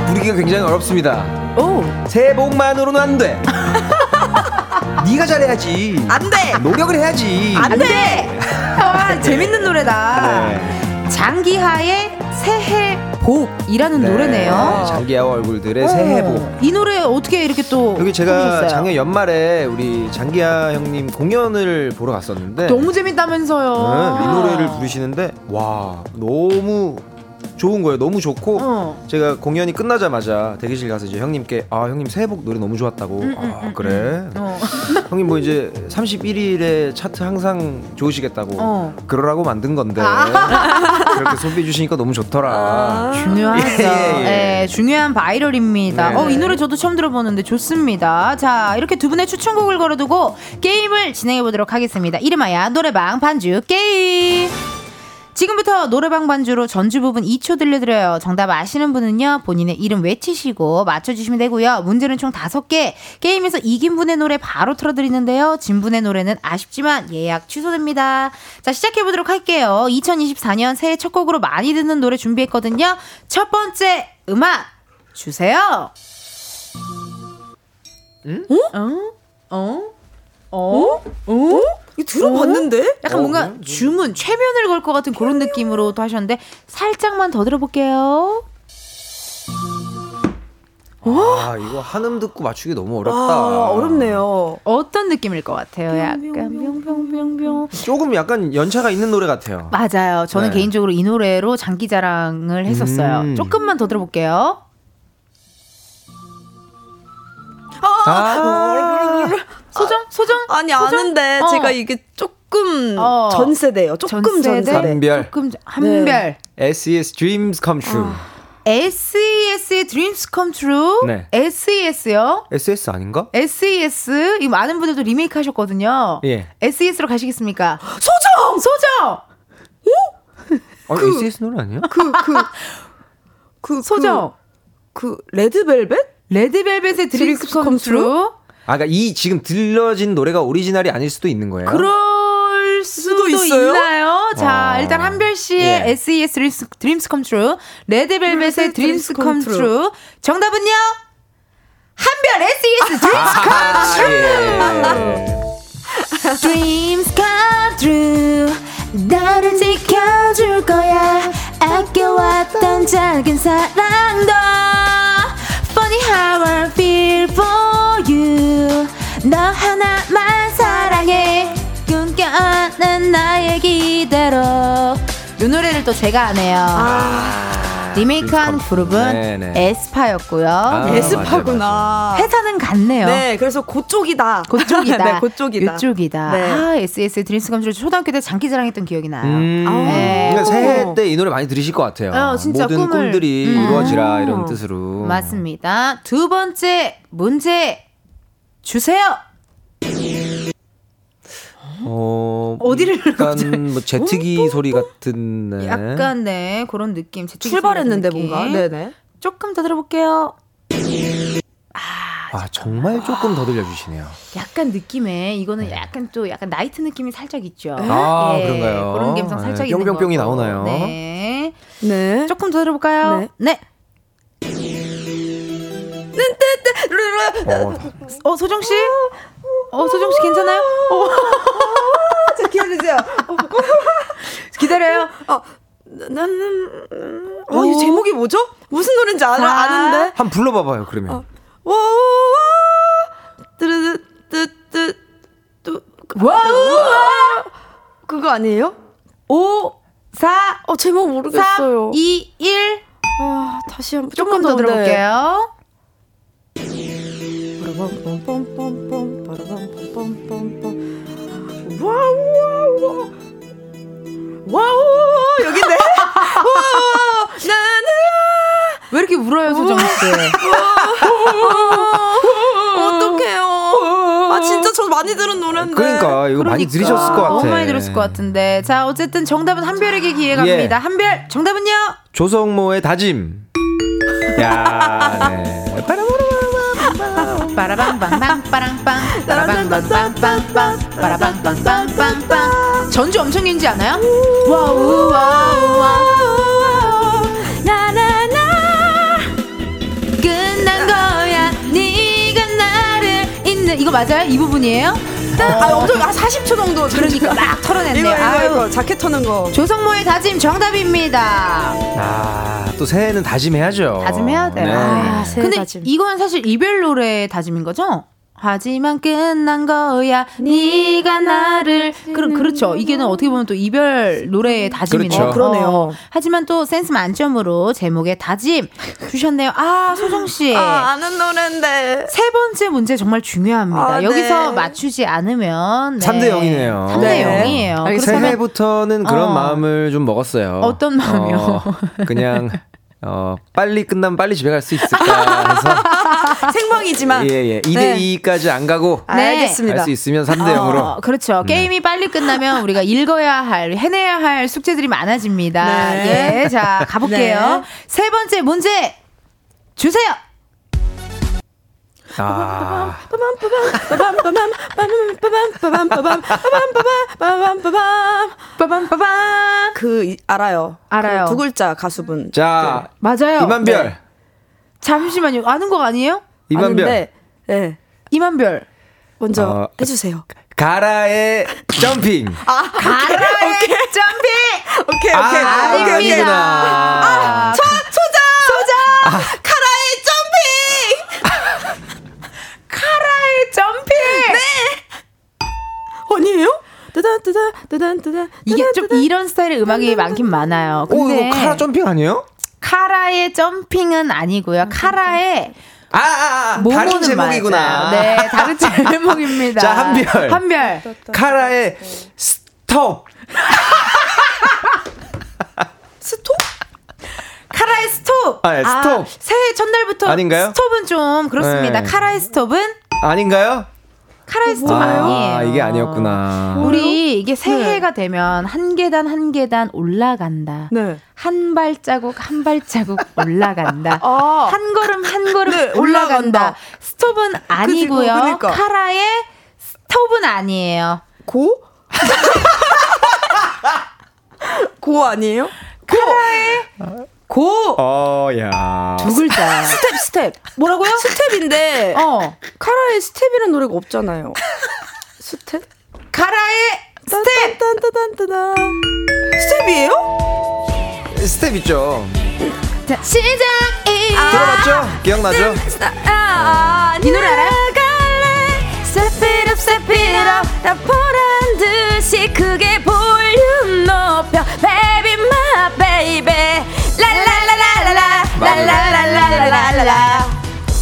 S4: 부르기가 굉장히 어렵습니다.
S5: 오,
S4: 새해 복만으로는 안 돼. 네가 잘해야지.
S5: 안 돼!
S4: 노력을 해야지.
S5: 안 돼!
S1: 아, 재밌는 노래다.
S4: 네.
S1: 장기하의 새해 복이라는
S4: 네.
S1: 노래네요.
S4: 장기하와 얼굴들의 새해 복.
S1: 어, 이 노래 어떻게 이렇게 또
S4: 여기 제가
S1: 해주셨어요?
S4: 작년 연말에 우리 장기하 형님 공연을 보러 갔었는데
S1: 너무 재밌다면서요.
S4: 네, 이 노래를 부르시는데 와 너무 좋은 거예요. 너무 좋고
S1: 어.
S4: 제가 공연이 끝나자마자 대기실 가서 이제 형님께 아 형님 새해 복 노래 너무 좋았다고 아 그래
S1: 어.
S4: 형님 뭐 이제 31일에 차트 항상 좋으시겠다고
S1: 어.
S4: 그러라고 만든 건데 그렇게 소비해 주시니까 너무 좋더라.
S1: 중요하죠.
S4: 예, 예, 예.
S1: 예, 중요한 바이럴입니다.
S4: 네.
S1: 어, 이 노래 저도 처음 들어보는데 좋습니다. 자, 이렇게 두 분의 추천곡을 걸어두고 게임을 진행해 보도록 하겠습니다. 이름하여 노래방 반주 게임. 지금부터 노래방 반주로 전주 부분 2초 들려드려요. 정답 아시는 분은요, 본인의 이름 외치시고 맞춰주시면 되고요. 문제는 총 5개. 게임에서 이긴 분의 노래 바로 틀어드리는데요. 진 분의 노래는 아쉽지만 예약 취소됩니다. 자, 시작해보도록 할게요. 2024년 새해 첫 곡으로 많이 듣는 노래 준비했거든요. 첫 번째 음악 주세요. 응? 어? 어? 어? 어?
S5: 이 거 들어봤는데?
S1: 약간 뭔가 주문 최면을 걸 것 같은 그런 느낌으로 또 하셨는데 살짝만 더 들어볼게요.
S4: 아 이거 한음 듣고 맞추기 너무 어렵다.
S5: 아, 어렵네요.
S1: 어떤 느낌일 것 같아요? 약간 뿅뿅뿅뿅.
S4: 조금 약간 연차가 있는 노래 같아요.
S1: 맞아요. 저는
S4: 네.
S1: 개인적으로 이 노래로 장기자랑을 했었어요.
S4: 음.
S1: 조금만 더 들어볼게요.
S4: 아,
S1: 소정? 소정?
S5: 아니,
S1: 소정?
S5: 아는데
S1: 어.
S5: 제가 이게 조금
S1: 어.
S5: 전 세대예요. 조금 전?
S1: 세대.
S4: 한별
S1: 조금 전- 한별.
S4: SES Dreams Come True.
S1: SES의 Dreams Come True.
S4: 네.
S1: SES요.
S4: SES 아닌가?
S1: SES. 이 많은 분들도 리메이크 하셨거든요.
S4: 예.
S1: SES로 가시겠습니까?
S5: 소정!
S1: 소정!
S4: 아, SES 노래 아니야?
S5: 그, 그, 그,
S1: 소정.
S5: 그, 그 레드벨벳?
S1: 레드벨벳의 Dreams Come True.
S4: 아, 그러니까 이 지금 들려진 노래가 오리지널이 아닐 수도 있는 거예요.
S1: 그럴 수도
S5: 있어요?
S1: 있나요? 자,
S4: 어.
S1: 일단 한별 씨의
S4: 예.
S1: SES Dreams, Dreams Come True, 레드벨벳의 Dreams Come True. 정답은요? 한별 SES Dreams
S4: 아,
S1: Come
S4: 예.
S1: True. Dreams Come True. 나를 지켜줄 거야. 아껴왔던 작은 사랑도. 너 하나만 사랑해. 꿈꿔안는 나의 기대로. 이 노래를 또 제가 하네요. 리메이크한 그룹은
S4: 네네.
S1: 에스파였고요.
S4: 아,
S5: 에스파구나.
S1: 회사는 같네요.
S5: 네, 그래서 그쪽이다.
S1: 그쪽이다.
S5: 네, 그쪽이다.
S1: 이쪽이다.
S5: 네.
S1: 아, SS 드림스 감주 초등학교 때 장기자랑했던 기억이 나요.
S4: 음,
S1: 네.
S4: 그러니까 새해 때 이 노래 많이 들으실 것 같아요.
S1: 어, 진짜
S4: 모든
S1: 꿈을-
S4: 꿈들이
S1: 음.
S4: 이루어지라 이런 뜻으로.
S1: 맞습니다. 두 번째 문제 주세요.
S4: 어,
S1: 어디를
S4: 약간 뭐 제트기 소리 같은. 네.
S1: 약간 네 그런 느낌.
S5: 출발했는데
S1: 같은
S5: 뭔가.
S1: 느낌.
S5: 네네.
S1: 조금 더 들어볼게요.
S4: 아 정말 조금 더 들려주시네요.
S1: 약간 느낌에 이거는 약간 또 약간 나이트 느낌이 살짝 있죠.
S4: 네. 아,
S1: 예,
S4: 그런가요?
S1: 그런 감성
S4: 네,
S1: 살짝 있는
S4: 뿅뿅뿅이. 나오나요?
S1: 네.
S5: 네.
S1: 조금 더 들어볼까요? 네.
S4: 어,
S1: 어 소정 씨? 어 소정 씨 괜찮아요? 어.
S5: 자, 기다리세요.
S1: 기다려요.
S5: 나는, 어, 이 제목이 뭐죠? 무슨 노래인지 알아,
S1: 자.
S5: 아는데?
S4: 한번 불러봐 봐요 그러면.
S5: 와, 와, 와, 뜨르르, 뜨, 뜨, 뚜,
S1: 와우!
S5: 그거 아니에요?
S1: 5 4
S5: 어, 제목
S1: 3
S5: 모르겠어요.
S1: 2 1
S5: 아, 다시 한 번.
S1: 조금 더 들어볼게요.
S5: 와우, 와우, 와우, 여긴데? 와우, 나는,
S1: 왜 이렇게 울어요, 소정 씨?
S5: 어떡해요. 아, 진짜 저 많이 들은 노래인데.
S4: 그러니까 이거 많이
S1: 그러니까.
S4: 들으셨을 것 같아.
S1: 너무 많이 들었을 것 같은데. 자, 어쨌든 정답은 한별에게 기회 갑니다.
S4: 예.
S1: 한별, 정답은요?
S4: 조성모의 다짐. 야, 네.
S1: 빠라방방방 빠랑빵 빠라방방빵빵빵 빠라방방빵빵빵 전주 엄청 긴지 않아요? 와우 와우 와우 네, 이거 맞아요? 이 부분이에요?
S5: 아, 엄청 한 40초 정도
S1: 그러니까 막 털어냈네요.
S5: 이거 이거
S1: 아유.
S5: 이거 자켓 터는 거.
S1: 조성모의 다짐 정답입니다.
S4: 아, 또 새해는 다짐해야죠.
S1: 다짐해야 돼요.
S4: 네.
S5: 아, 새해
S1: 근데
S5: 다짐.
S1: 이건 사실 이별 노래 다짐인 거죠? 하지만 끝난 거야 네가 나를 그럼 그렇죠 이게는 어떻게 보면 또 이별 노래의 다짐이네요
S4: 그렇죠.
S5: 그러네요.
S1: 어, 하지만 또 센스 만점으로 제목에 다짐 주셨네요 아 소정 씨
S5: 아, 아는 노래인데.
S1: 세 번째 문제 정말 중요합니다.
S5: 아, 네.
S1: 여기서 맞추지 않으면 네.
S4: 3대 0이네요.
S1: 3대
S5: 네.
S1: 0이에요.
S5: 알겠습니다.
S1: 그렇다면
S4: 새해부터는 그런
S1: 어.
S4: 마음을 좀 먹었어요.
S1: 어떤 마음이요?
S4: 어, 그냥 어, 빨리 끝나면 빨리 집에 갈 수 있을까 해서
S5: 생방이지만.
S4: 예, 예. 2대
S5: 네.
S4: 2까지 안 가고
S1: 네.
S5: 알겠습니다.
S4: 갈수 있으면 3대 0으로.
S1: 어, 그렇죠. 게임이 빨리 끝나면 우리가 읽어야 할, 해내야 할 숙제들이 많아집니다.
S5: 네.
S1: 예, 자, 가볼게요.
S5: 네.
S1: 세 번째 문제 주세요.
S4: 아.
S5: 그 이- 알아요.
S1: 알아요.
S5: 그 두 글자 가수분.
S4: 자,
S1: 맞아요.
S4: 이만별.
S1: 네. 잠시만요. 아는 거 아니에요?
S4: 이만별.
S5: 아는데, 네.
S1: 이만별.
S5: 먼저
S4: 어,
S5: 해주세요.
S4: 가라의 점핑.
S1: 가라의 점핑!
S5: 오케이
S4: 아,
S5: 오케이.
S1: 아닙니다.
S5: 오케이, 오케이.
S4: 아니구나.
S5: 소, 소자! 소자! 카라의 점핑!
S1: 카라의 점핑!
S5: 아니에요? 뜨단, 뜨단, 뜨단, 뜨단.
S1: 이게 좀
S5: 뜨단.
S1: 이런 스타일의 음악이 많긴 많아요.
S4: 오,
S1: 근데
S4: 이거 카라 점핑 아니에요?
S1: 카라의 점핑은 아니고요. 카라의
S4: 아, 아, 아
S1: 모모는
S4: 다른 제목이구나.
S1: 맞아요. 네, 다른 제목입니다.
S4: 자, 한별.
S1: 한별.
S4: 카라의 스톱.
S5: 스톱?
S1: 카라의 스톱.
S4: 아, 예, 스톱.
S1: 새해 첫날부터
S4: 아닌가요?
S1: 스톱은 좀 그렇습니다.
S4: 네.
S1: 카라의 스톱은
S4: 아닌가요?
S1: 카라의 스톱
S4: 아,
S1: 아니에요.
S4: 이게 아니었구나.
S1: 우리 이게 새해가 되면 한 계단 한 계단 올라간다.
S5: 네.
S1: 한 발자국 한 발자국 올라간다.
S5: 아.
S1: 한 걸음 한 걸음
S5: 네,
S1: 올라간다.
S5: 올라간다.
S1: 스톱은 아니고요.
S5: 그러니까.
S1: 카라의 스톱은 아니에요.
S5: 고? 고 아니에요?
S1: 고!
S4: 어, 야.
S1: 두 글자.
S5: 스텝, 스텝.
S1: 뭐라고요?
S5: 스텝인데,
S1: 어.
S5: 카라의 스텝이라는 노래가 없잖아요. 스텝?
S1: 카라의 스텝!
S5: 딴딴딴딴딴. 스텝이에요?
S4: 스텝 있죠.
S1: 자, 시작이.
S4: 들어봤죠? 기억나죠?
S5: 아,
S1: 이 노래 알아요?
S5: Step it up, step it up. 나 보란 듯이 크게 볼륨 높여. Baby, my baby. 라라라라라라. 라라라라라라.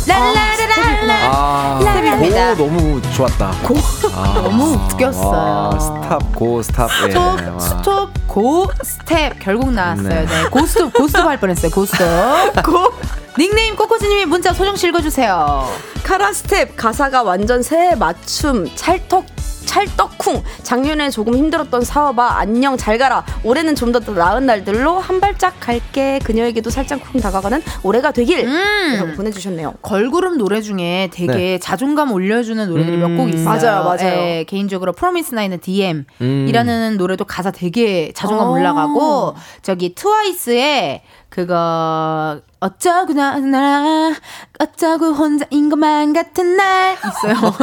S5: 라라라라라.
S4: 아,
S1: 스텝입니다.
S4: 고 너무 좋았다. 고?
S1: 너무 웃겼어요.
S4: 와, 스탑, 고, 스탑. 예.
S1: 스톱,
S4: 와.
S1: 스톱, 고, 스텝. 결국 나왔어요. 고스톱, 고스톱 할 뻔했어요. 고스톱.
S5: 고.
S1: 닉네임 꼬꼬지님이 문자 소정 씨 읽어주세요.
S5: 카라 스텝 가사가 완전 새해 맞춤 찰떡 찰떡쿵 작년에 조금 힘들었던 사업아 안녕 잘 가라 올해는 좀 더 나은 날들로 한 발짝 갈게 그녀에게도 살짝 쿵 다가가는 올해가 되길
S1: 음.
S5: 라고 보내주셨네요
S1: 걸그룹 노래 중에 되게
S4: 네.
S1: 자존감 올려주는 노래들이
S4: 음.
S1: 몇곡 있어요.
S5: 맞아요, 맞아요.
S1: 예, 개인적으로 프로미스 나인의 DM
S4: 음.
S1: 이라는 노래도 가사 되게 자존감
S5: 어.
S1: 올라가고 저기 트와이스의 그거 어쩌고 나, 나 어쩌고 혼자인 것만 같은 날 있어요.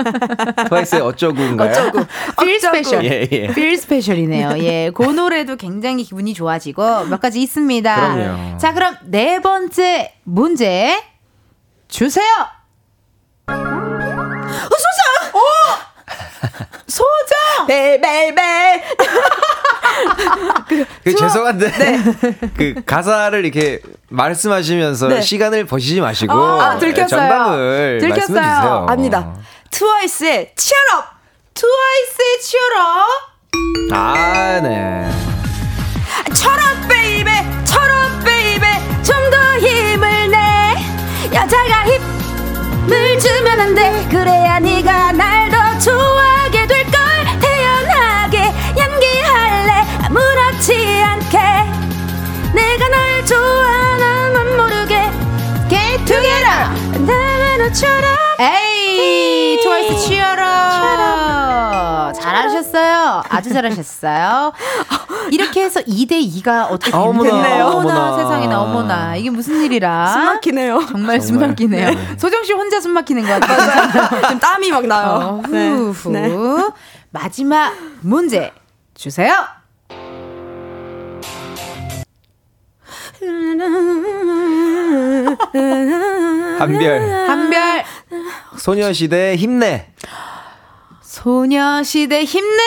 S4: 트와이스의 어쩌구인가요?
S5: 어쩌고
S1: Feel. Special.
S4: 예, 예.
S1: Feel Special이네요. 예, 그 노래도 굉장히 기분이 좋아지고 몇 가지 있습니다.
S4: 그럼요.
S1: 자, 그럼 네 번째 문제 주세요. 소 정!
S5: 벨벨벨
S4: 그 죄송한데
S1: 네.
S4: 그 가사를 이렇게 말씀하시면서
S5: 네.
S4: 시간을 버시지 마시고
S1: 아, 들켰어요.
S4: 정답을
S1: 들켰어요.
S4: 말씀해 주세요.
S5: 압니다 트와이스의 Cheer Up
S1: 트와이스의 Cheer Up
S4: 아, 네.
S5: Cheer up baby cheer up baby 좀 더 힘을 내 여자가 힘을 주면 안 돼 그래야 네가 날 더 좋아하게 좋아하는 건 모르게
S1: Get together!
S5: 내가 너처럼
S1: 에이, 트와이스! 잘하셨습니다. 잘하셨어요. 아주 잘하셨어요. 이렇게 해서 2대 2가 어떻게
S4: 아, 어머나,
S1: 됐네요. 어머나,
S4: 어머나.
S1: 세상에나 어머나. 이게 무슨 일이라.
S5: 숨 막히네요.
S1: 정말 숨
S4: 정말.
S1: 막히네요.
S4: 네.
S1: 소정 씨 혼자 숨 막히는 것 같아요.
S5: 지금 땀이 막 나요.
S1: 어, 후, 후.
S5: 네.
S1: 마지막 문제 주세요.
S4: 한별
S1: 한별
S4: 소녀시대 힘내.
S1: 소녀시대 힘내.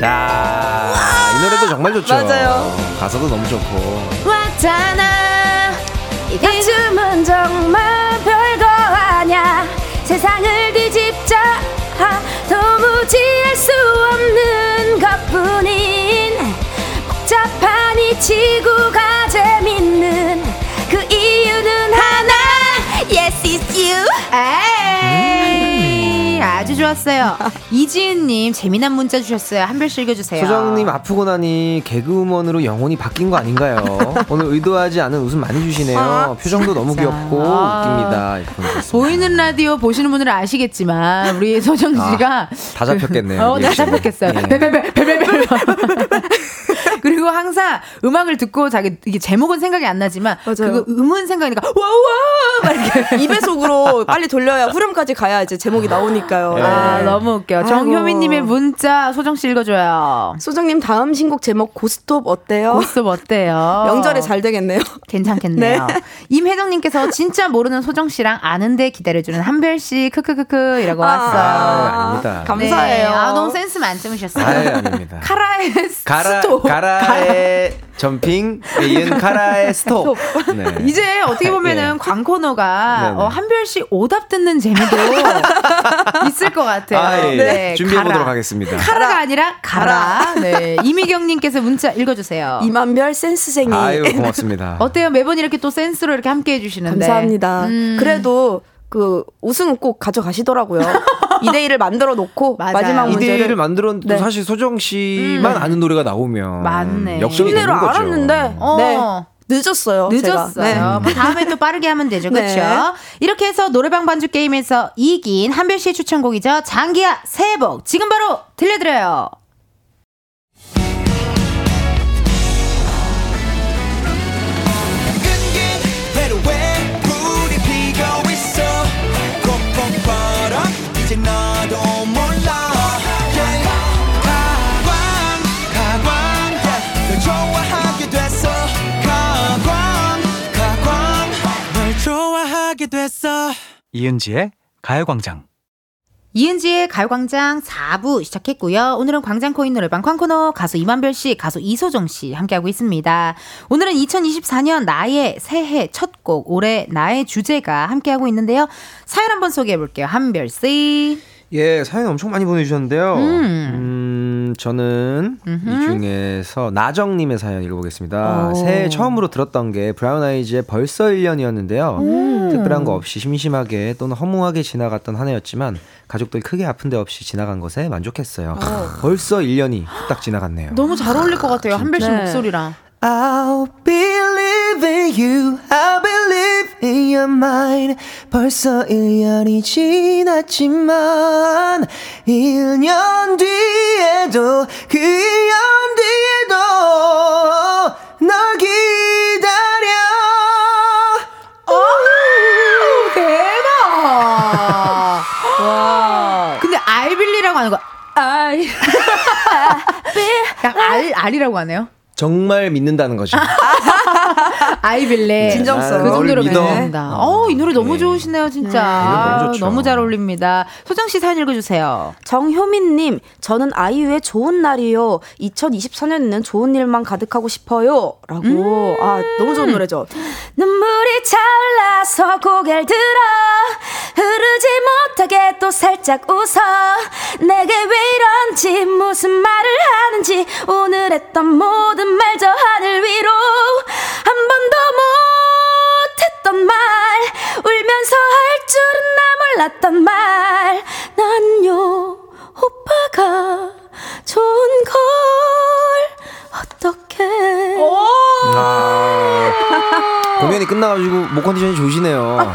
S4: 자, 이 노래도 정말 좋죠.
S5: 맞아요.
S4: 가사도 너무 좋고.
S1: 왔잖아.
S5: 이 춤은 정말 별거 아냐 세상을 뒤집자 하, 도무지 알 수 없는 것뿐인 복잡한 이 지구가 재밌는 그 이유는 하나 Yes it's you
S1: 에이, 아주 좋았어요. 이지은님 재미난 문자 주셨어요. 한별 씨 읽어주세요.
S4: 소정님 아프고 나니 개그우먼으로 영혼이 바뀐 거 아닌가요? 오늘 의도하지 않은 웃음 많이 주시네요.
S1: 아,
S4: 표정도 너무. 귀엽고
S1: 아.
S4: 웃깁니다.
S1: 보이는 라디오 보시는 분들은 아시겠지만 우리 소정 씨가
S4: 다 잡혔겠네요.
S1: 어, 다
S4: 리액션이.
S1: 잡혔겠어요.
S4: 예.
S1: 그리고 항상 음악을 듣고 자기 이게 제목은 생각이 안 나지만
S5: 맞아요.
S1: 그거 음은 생각이니까 와와 막 이렇게
S5: 입의 속으로 빨리 돌려야 후렴까지 가야 이제 제목이 나오니까요.
S1: 아
S5: 네.
S1: 너무 웃겨. 정효민님의 문자 소정 씨 읽어줘요.
S5: 소정님 다음 신곡 제목 고스톱 어때요?
S1: 고스톱 어때요?
S5: 명절에 잘 되겠네요.
S1: 괜찮겠네요.
S5: 네.
S1: 임혜정님께서 진짜 모르는 소정 씨랑 아는데 기다려주는 한별 씨 크크크크 이라고 왔어요.
S4: 아, 아닙니다.
S5: 감사해요.
S1: 네. 아 너무 센스 만점이셨어요.
S4: 아예 아닙니다.
S1: 카라의
S4: 가라
S1: 스톱.
S4: 가라 의 점핑 이은 카라의 스톱. 네.
S1: 이제 어떻게 보면은
S4: 예.
S1: 광 코너가
S4: 네네.
S1: 어, 한별 씨 오답 듣는 재미도 있을 것 같아요.
S4: 아, 예.
S1: 네,
S4: 준비해. 보도록 하겠습니다.
S1: 카라가 아니라 가라. 네. 이미경님께서 문자 읽어주세요.
S5: 이만별 센스쟁이.
S4: 아유 고맙습니다.
S1: 어때요? 매번 이렇게 또 센스로 이렇게 함께 해 주시는데.
S5: 감사합니다.
S1: 음.
S5: 그래도 그 우승은 꼭 가져가시더라고요. 2대 1을 만들어 놓고
S1: 맞아요.
S5: 마지막
S4: 이
S5: 문제를
S4: 대를 만들었는데
S5: 네.
S4: 사실 소정 씨만 아는 노래가 나오면
S1: 맞네.
S4: 역전이 되는 거죠.
S5: 알았는데
S1: 어.
S5: 네. 늦었어요.
S1: 늦었어요.
S5: 네.
S1: 뭐 다음에 또 빠르게 하면 되죠.
S5: 네.
S1: 그렇죠? 이렇게 해서 노래방 반주 게임에서 이긴 한별 씨의 추천곡이죠. 장기야 새해 복 지금 바로 들려드려요.
S6: 이제 너도 몰라.
S7: 이은지의 가요광장.
S1: 이은지의 가요광장 4부 시작했고요. 오늘은 광장코인 노래방 쾅코너 가수 이만별 씨, 가수 이소정 씨 함께하고 있습니다. 오늘은 2024년 나의 새해 첫 곡, 올해 나의 주제가 함께하고 있는데요. 사연 한번 소개해 볼게요. 한별 씨.
S4: 예, 사연 엄청 많이 보내주셨는데요.
S1: 음.
S4: 음, 저는 이 중에서 나정님의 사연 읽어보겠습니다.
S1: 오.
S4: 새해 처음으로 들었던 게 브라운 아이즈의 벌써 1년이었는데요. 특별한 거 없이 심심하게 또는 허무하게 지나갔던 한 해였지만 가족들 크게 아픈 데 없이 지나간 것에 만족했어요. 벌써 1년이 후딱 지나갔네요.
S1: 너무 잘 어울릴 것 같아요. 한별 씨
S5: 네.
S1: 목소리랑.
S4: I'll believe in you. I believe in your mind. 벌써 1년이 지났지만 1년 뒤에도 그 1년 뒤에도 널 기다려.
S1: 대박! 와. 근데 알빌리라고 하는 거. 알. 약간 알, 알이라고 하네요.
S4: 정말 믿는다는 거죠.
S1: 아이빌레.
S5: 진정성.
S4: 그널
S1: 정도로. 믿는다. 어, 이 노래 너무
S4: 네.
S1: 좋으시네요, 진짜.
S4: 네, 너무
S1: 아,
S4: 좋죠.
S1: 너무 잘 어울립니다. 소정 씨 사연 읽어주세요.
S5: 정효민님, 저는 아이유의 좋은 날이요. 2024년에는 좋은 일만 가득하고 싶어요. 라고. 아, 너무 좋은 노래죠. 눈물이 차올라서 고개를 들어. 흐르지 못하게 또 살짝 웃어. 내게 왜 이런지, 무슨 말을 하는지, 오늘 했던 모든 말 저 하늘 위로. 한 번도 못했던 말, 울면서 할 줄은 나 몰랐던 말. 난요, 오빠가 좋은 걸, 어떡해.
S4: 아, 공연이 끝나가지고 목 컨디션이 좋으시네요.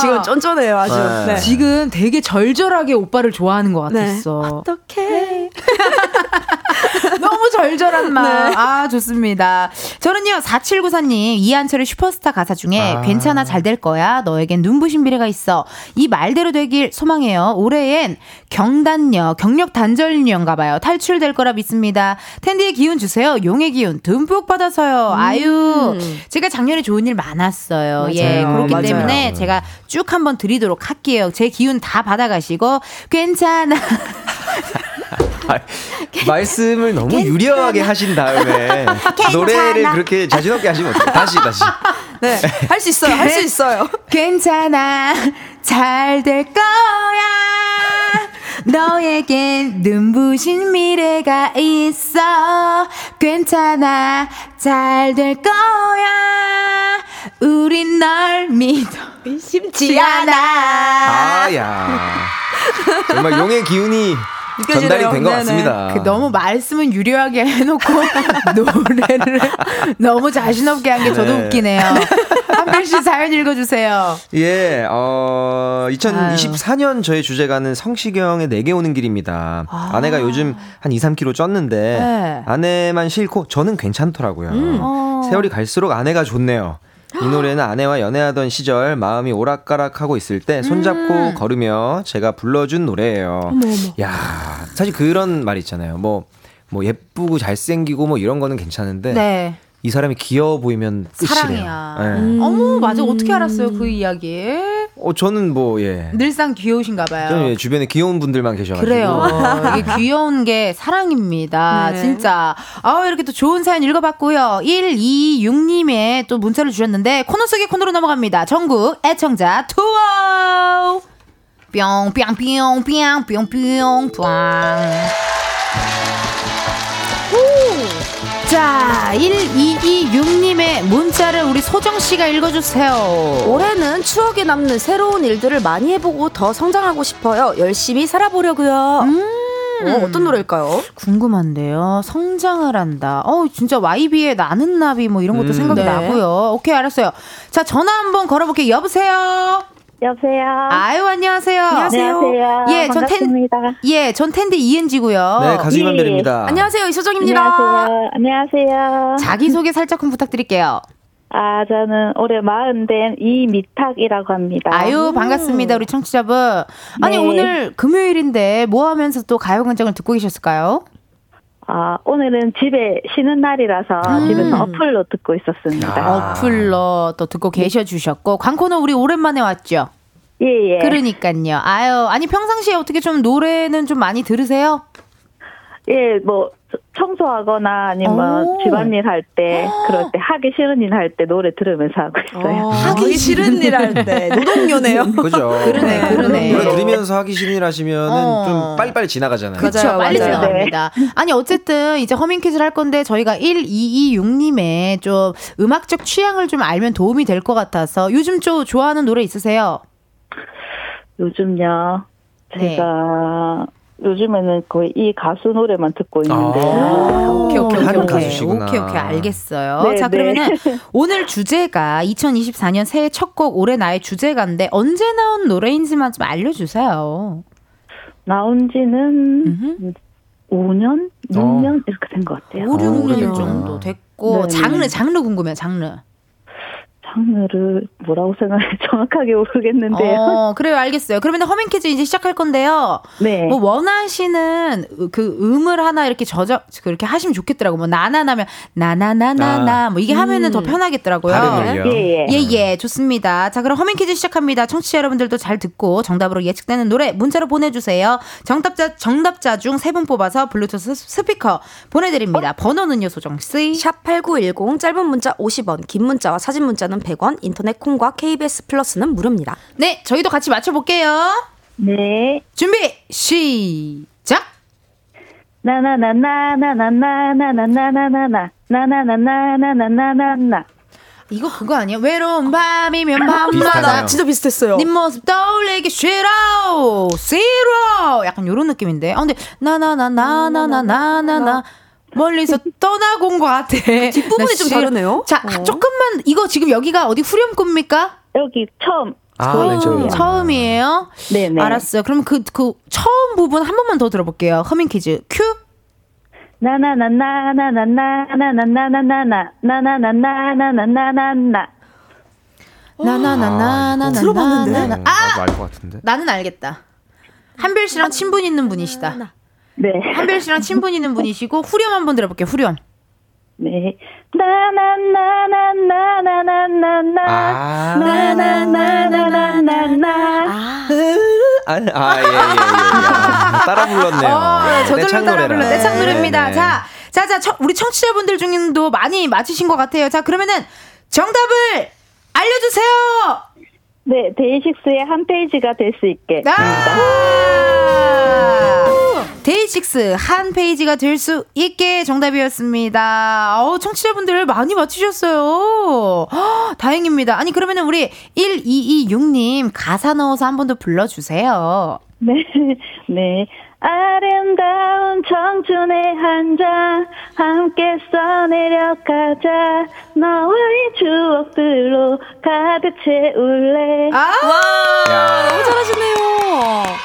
S5: 지금 쫀쫀해요, 아주.
S4: 네.
S5: 네.
S1: 지금 되게 절절하게 오빠를 좋아하는 것
S5: 네.
S1: 같았어.
S5: 어떡해.
S1: 너무 절절한 말.
S5: 네.
S1: 아, 좋습니다. 저는요, 4794님, 이한철의 슈퍼스타 가사 중에
S4: 아.
S1: 괜찮아, 잘 될 거야. 너에겐 눈부신 미래가 있어. 이 말대로 되길 소망해요. 올해엔 경단녀, 경력 단절녀인가 봐요. 탈출될 거라 믿습니다. 텐디의 기운 주세요. 용의 기운 듬뿍 받아서요. 아유, 제가 작년에 좋은 일 많았어요. 예,
S5: 맞아요.
S1: 그렇기
S5: 맞아요.
S1: 때문에 제가 쭉 한번 드리도록 할게요. 제 기운 다 받아가시고, 괜찮아.
S4: 아, 말씀을 너무 유려하게 하신 다음에 노래를 그렇게 자신 없게 하시면 어떡해요? 다시 다시.
S5: 네. 할 수 있어요. 할 수 있어요.
S1: 괜찮아 잘 될 거야 너에겐 눈부신 미래가 있어 괜찮아 잘 될 거야 우린 널 믿어
S5: 심지
S4: 아야. 정말 용의 기운이
S5: 느껴지네요.
S4: 전달이 된 것. 같습니다.
S1: 그 너무 말씀은 유려하게 해놓고 노래를 너무 자신 없게 한 게 저도
S4: 네.
S1: 웃기네요 한별 씨 사연 읽어주세요
S4: 예, 어, 2024년 저의 주제가는 성시경의 내게 오는 길입니다. 아. 내가 요즘 한 2, 3kg 쪘는데
S1: 네.
S4: 아내만 싫고 저는 괜찮더라고요.
S1: 어.
S4: 세월이 갈수록 아내가 좋네요. 이 노래는 아내와 연애하던 시절 마음이 오락가락하고 있을 때 손잡고
S1: 음.
S4: 걸으며 제가 불러준 노래예요. 야, 사실 그런 말 있잖아요. 뭐, 뭐 예쁘고 잘생기고 뭐 이런 거는 괜찮은데
S1: 네
S4: 이 사람이 귀여워 보이면 끝이래요.
S1: 사랑이야.
S4: 네.
S5: 음.
S1: 어머, 맞아. 어떻게 알았어요, 그 이야기?
S4: 어, 저는 뭐 예.
S1: 늘상 귀여우신가 봐요.
S4: 저는 예, 주변에 귀여운 분들만 계셔가지고.
S1: 그래요. 이게 귀여운 게 사랑입니다.
S5: 네.
S1: 진짜. 아 이렇게 또 좋은 사연 읽어봤고요. 126님의 또 문자를 주셨는데, 코너 속의 코너로 넘어갑니다. 전국 애청자 투어! 뿅뿅뿅뿅뿅뿅뿅 자, 1226님의 문자를 우리 소정씨가 읽어주세요.
S5: 올해는 추억에 남는 새로운 일들을 많이 해보고 더 성장하고 싶어요. 열심히 살아보려고요. 어, 어떤 노래일까요?
S1: 궁금한데요. 성장을 한다. 어, 진짜 YB의 나는 나비 뭐 이런 것도
S4: 음.
S1: 생각이
S5: 네.
S1: 나고요. 오케이, 알았어요. 자, 전화 한번 걸어볼게요. 여보세요?
S3: 여보세요.
S1: 아유, 안녕하세요.
S5: 안녕하세요.
S3: 안녕하세요.
S1: 예, 전 텐-
S3: 반갑습니다.
S1: 예, 전 텐디 이은지고요.
S4: 네, 가수
S3: 예.
S4: 이만별입니다.
S5: 안녕하세요. 이소정입니다.
S3: 안녕하세요. 안녕하세요.
S1: 자기 소개 살짝 좀 부탁드릴게요.
S3: 아, 저는 올해 마흔 된 이미탁이라고 합니다.
S1: 아유, 반갑습니다. 우리 청취자분. 아니,
S3: 네.
S1: 오늘 금요일인데 뭐 하면서 또 가요광장을 듣고 계셨을까요?
S3: 아, 오늘은 집에 쉬는 날이라서
S1: 음.
S3: 집에서 어플로 듣고 있었습니다.
S4: 아.
S1: 어플로 또 듣고 계셔 주셨고, 광코너 우리 오랜만에 왔죠?
S3: 예, 예.
S1: 그러니까요. 아유, 아니 평상시에 어떻게 좀 노래는 좀 많이 들으세요?
S3: 예, 뭐 청소하거나 아니면
S1: 오.
S3: 집안일 할 때 그럴 때 하기 싫은 일 할 때 노래 들으면서 하고 있어요.
S5: 하기 싫은 일 할 때 노동요네요.
S4: 그죠.
S1: 그러네, 그러네.
S4: 노래 들으면서 하기 싫은 일 하시면은
S1: 어.
S4: 좀 빨리빨리 지나가잖아요.
S1: 그쵸,
S5: 맞아요,
S1: 빨리
S5: 맞아요.
S1: 지나갑니다. 아니, 어쨌든 이제 허밍 퀴즈를 할 건데 저희가 1226님의 좀 음악적 취향을 좀 알면 도움이 될 것 같아서 요즘 좀 좋아하는 노래 있으세요?
S3: 요즘요.
S1: 네.
S3: 제가 요즘에는 거의 이 가수 노래만 듣고 있는데.
S4: 아.
S1: 오케이, 오케이, 오케이,
S4: 한
S1: 오케이.
S4: 가수시구나.
S1: 오케이, 오케이, 알겠어요.
S3: 네,
S1: 자,
S3: 네.
S1: 그러면은 오늘 주제가 2024년 새해 첫 곡 올해 나의 주제가인데 언제 나온 노래인지만 좀 알려주세요.
S3: 나온 지는
S1: 음흠.
S3: 5년? 6년? 이렇게 된 것 같아요.
S1: 5, 6년
S4: 오래됐구나.
S1: 정도 됐고
S3: 네.
S1: 장르 장르 궁금해요. 장르.
S3: 장르를 뭐라고 생각해 정확하게 모르겠는데요.
S1: 어, 그래요. 알겠어요. 그러면 허밍 퀴즈 이제 시작할 건데요.
S3: 네.
S1: 뭐 원하시는 그 음을 하나 이렇게 저저 그렇게 하시면 좋겠더라고. 뭐 나나나면 나나나나나 뭐 이게 하면은 더 편하겠더라고요.
S4: 발음을요.
S3: 예, 예.
S1: 예, 예, 좋습니다. 자, 그럼 허밍 퀴즈 시작합니다. 청취자 여러분들도 잘 듣고 정답으로 예측되는 노래 문자로 보내주세요. 정답자, 정답자 중 세 분 뽑아서 블루투스 스피커 보내드립니다. 번호는요, 소정 씨.
S5: 샵 8910 짧은 문자 50원, 긴 문자와 사진 문자는 100원, 인터넷 콩과 KBS 플러스는 무료입니다.
S1: 네, 저희도 같이 맞춰볼게요.
S3: 네.
S1: 준비, 시작!
S3: 나나나나나나나나나나나나 나나나나나나나나나
S1: 이거 그거 아니야? 외로운 밤이면 밤마다.
S5: 진짜 비슷했어요.
S1: 네 모습 떠올리기 싫어 싫어 약간 요런 느낌인데 아 근데 나나나나나나나나나 멀리서 떠나고 온 것 같아
S5: 뒷부분이 나좀
S1: 싫어.
S5: 다르네요.
S1: 자
S5: 어.
S1: 조금만 이거 지금 여기가 어디 후렴구입니까?
S3: 여기 처음
S4: 아, 맨 처음이요.
S1: 처음이에요?
S8: 네네.
S1: 알았어요. 그럼 그, 그 처음 부분 한 번만 더 들어볼게요. 허밍 퀴즈 큐.
S8: 나나나나나나나나나나나나나나나나나
S1: 나나나나 나나.
S5: 들어봤는데?
S4: 어,
S1: 아!
S4: 나도 알것 같은데.
S1: 나는 알겠다. 한별 씨랑 친분 있는 분이시다.
S8: 네.
S1: 한별 씨랑 친분 있는 분이시고 후렴 한번 들어볼게요. 후렴.
S8: 네. 나나나나나나나나나
S4: 아.
S8: 나나나나나나나
S4: 아, 아, 예, 예, 예. 야, 따라 불렀네요.
S1: 어, 저절로
S4: 떼창
S1: 따라. 불러 떼창
S4: 네,
S1: 노래입니다.
S4: 네.
S1: 자, 자, 자, 청- 우리 청취자분들 중에도 많이 맞히신 것 같아요. 자, 그러면은 정답을 알려주세요.
S8: 네, 데이식스의 한 페이지가 될 수 있게.
S1: 아! 데이식스 한 페이지가 될 수 있게 정답이었습니다. 어, 청취자분들 많이 맞추셨어요. 헉, 다행입니다. 아니, 그러면은 우리 1226님 가사 넣어서 한 번 더 불러주세요.
S8: 네, 네. 아름다운 청춘의 한장 함께 써내려가자 너와의 추억들로 가득 채울래
S1: 아!
S5: 너무 잘하시네요.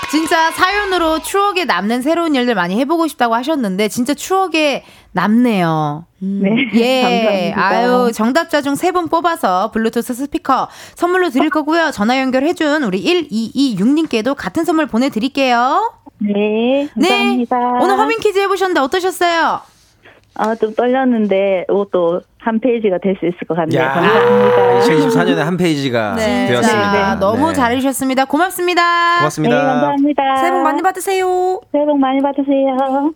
S1: 진짜 사연으로 추억에 남는 새로운 일들 많이 해보고 싶다고 하셨는데 진짜 추억에 남네요.
S8: 네,
S1: 예,
S8: 감사합니다.
S1: 아유 정답자 중 세 분 뽑아서 블루투스 스피커 선물로 드릴 거고요. 전화 연결해준 우리 1226님께도 같은 선물 보내드릴게요.
S8: 네, 감사합니다.
S1: 네, 오늘 허밍 퀴즈 해보셨는데 어떠셨어요?
S8: 아, 좀 떨렸는데 이것도 한 페이지가 될 수 있을 것 같네요.
S4: 야,
S8: 감사합니다.
S4: 2024년에 한 페이지가 되었습니다.
S1: 네, 너무
S4: 네.
S1: 잘해주셨습니다. 고맙습니다.
S4: 고맙습니다.
S8: 네, 감사합니다.
S5: 새해 복 많이 받으세요.
S8: 새해 복 많이 받으세요.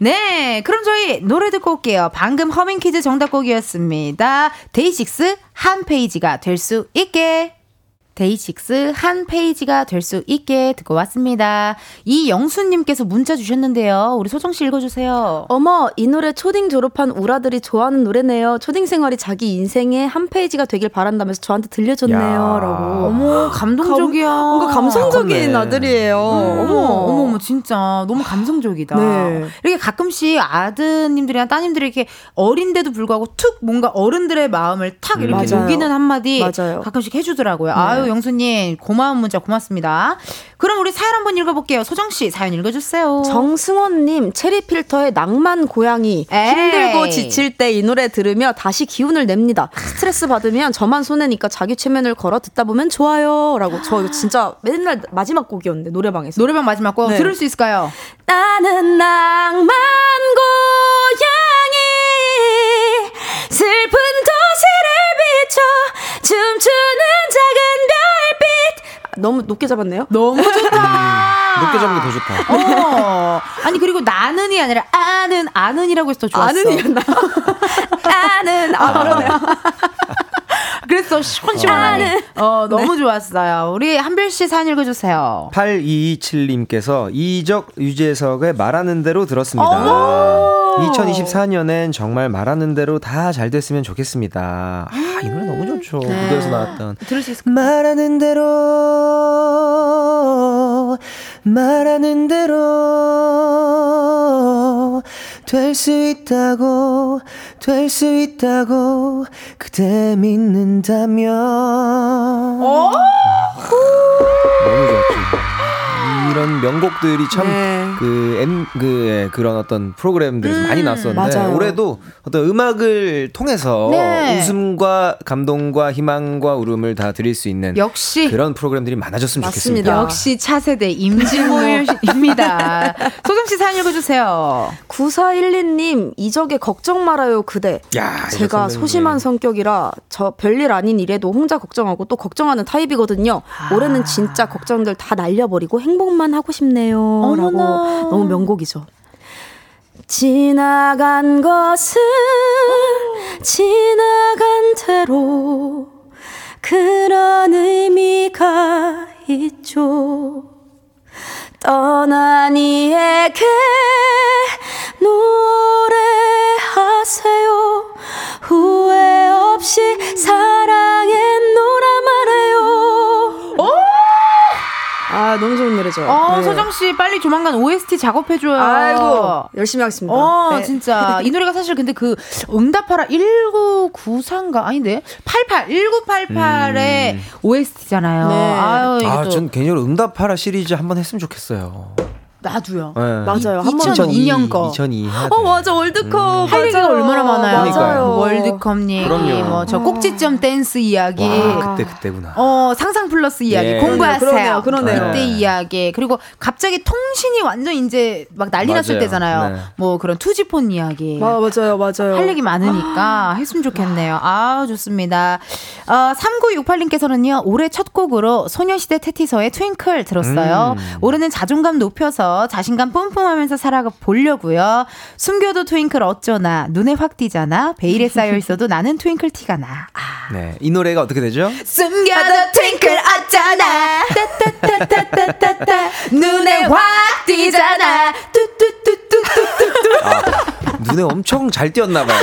S1: 네, 그럼 저희 노래 듣고 올게요. 방금 허밍 퀴즈 정답곡이었습니다. 데이식스 한 페이지가 될 수 있게. 데이식스 한 페이지가 될 수 있게 듣고 왔습니다. 이영수님께서 문자 주셨는데요. 우리 소정 씨 읽어주세요.
S5: 어머, 이 노래 초딩 졸업한 울 아들이 좋아하는 노래네요. 초딩 생활이 자기 인생의 한 페이지가 되길 바란다면서 저한테 들려줬네요.
S4: 야.
S5: 라고.
S1: 어머, 감동적이야.
S5: 뭔가 감성적인
S4: 컸네.
S5: 아들이에요.
S1: 어머, 어머, 어머, 진짜 너무 감성적이다.
S5: 네.
S1: 이렇게 가끔씩 아드님들이나 따님들이 이렇게 어린데도 불구하고 툭 뭔가 어른들의 마음을 탁 이렇게
S5: 맞아요.
S1: 녹이는 한마디
S5: 맞아요.
S1: 가끔씩 해주더라고요.
S5: 네.
S1: 아유, 영수님, 고마운 문자 고맙습니다. 그럼 우리 사연 한번 읽어볼게요. 소정 씨, 사연 읽어주세요.
S5: 정승원님, 체리 필터의 낭만 고양이.
S1: 에이.
S5: 힘들고 지칠 때 이 노래 들으며 다시 기운을 냅니다. 스트레스 받으면 저만 손해니까 자기 최면을 걸어 듣다 보면 좋아요. 라고. 저 진짜 맨날 마지막 곡이었는데, 노래방에서.
S1: 노래방 마지막 곡
S5: 네.
S1: 들을 수 있을까요?
S5: 나는 낭만 고양이 슬픈 도시를 비춰 춤추는 작은 아, 너무 높게 잡았네요.
S1: 너무 좋다.
S4: 높게 잡는 게 더 좋다.
S1: 어. 아니, 그리고 나는이 아니라 아는, 아는이라고 해서 더 좋았어.
S5: 아는이었나? 아는 아 그러네요.
S1: 그래서 시원시원하네. 어, 너무 좋았어요. 우리 한별 씨 사연 읽어주세요.
S4: 8227님께서 이적 유재석의 말하는 대로 들었습니다. 2024년엔 정말 말하는 대로 다 잘 됐으면 좋겠습니다. 아, 이 노래 너무 좋죠. 무대에서 나왔던.
S1: 들을 수 있을까요?
S4: 말하는 대로 말하는 대로 될 수 있다고 될 수 있다고 그대 믿는다면
S1: 어?
S4: 너무 좋았죠. 이런 명곡들이 참
S5: 네.
S4: 그, 엠, 그, 예, 그런 어떤 프로그램들에서 많이 나왔었는데,
S5: 맞아요.
S4: 올해도 어떤 음악을 통해서
S1: 네.
S4: 웃음과 감동과 희망과 울음을 다 드릴 수 있는
S1: 역시.
S4: 그런 프로그램들이 많아졌으면
S5: 맞습니다.
S4: 좋겠습니다.
S1: 역시 차세대 임진모입니다. 소정 씨 사연 읽어주세요.
S5: 9412님 이적의 걱정 말아요 그대.
S4: 야,
S5: 제가. 소심한 성격이라 저 별일 아닌 일에도 혼자 걱정하고 또 걱정하는 타입이거든요. 올해는 진짜 걱정들 다 날려버리고 행복 만 하고 싶네요. 라고
S1: 어머나.
S5: 너무 명곡이죠. 지나간 것은 지나간 대로 그런 의미가 있죠. 떠난 이에게 노래하세요. 후회 없이 사랑했 아. 노래죠.
S1: 어,
S5: 네.
S1: 소정 씨 빨리 조만간 OST 작업해 줘요.
S5: 아이고 열심히 하겠습니다.
S1: 어,
S5: 네.
S1: 진짜. 이 노래가 사실 근데 그 응답하라 1994인가? 아닌데? 88, 1988의 OST잖아요.
S5: 네.
S1: 아유, 이게
S4: 아,
S1: 또
S4: 전 개인적으로 응답하라 시리즈 한번 했으면 좋겠어요.
S1: 나도요.
S4: 네.
S5: 맞아요. 한 번.
S1: 2002년 거.
S4: 2002 해야 돼.
S5: 어 맞아 월드컵
S1: 할 얘기가
S5: 맞아요.
S1: 얼마나 많아요.
S4: 그러니까요.
S1: 월드컵 얘기,
S4: 그럼요.
S1: 뭐저 꼭지점 댄스 이야기.
S4: 와, 그때 그때구나.
S1: 어, 상상 플러스 이야기.
S4: 예.
S1: 공부하세요.
S5: 그러네요, 그러네요.
S1: 그때
S4: 네.
S1: 이야기. 그리고 갑자기 통신이 완전 이제 막 난리 났을
S4: 맞아요.
S1: 때잖아요.
S4: 네.
S1: 뭐 그런 2G폰 이야기.
S5: 아, 맞아요, 맞아요.
S1: 할 얘기 많으니까 했으면 좋겠네요. 아, 좋습니다. 어, 3968님께서는요, 올해 첫 곡으로 소녀시대 태티서의 Twinkle 들었어요.
S4: 음.
S1: 올해는 자존감 높여서 자신감 뿜뿜하면서 살아가 보려고요. 숨겨도 트윙클 어쩌나, 눈에 확 띄잖아. 베일에 쌓여 있어도 나는 트윙클 티가 나. 아.
S4: 네. 이 노래가 어떻게 되죠?
S1: 숨겨도 트윙클 어쩌나. 따따따따따따. 눈에 확 띄잖아. 뚜뚜뚜뚜뚜뚜뚜.
S4: 아, 눈에 엄청 잘 띄었나 봐요.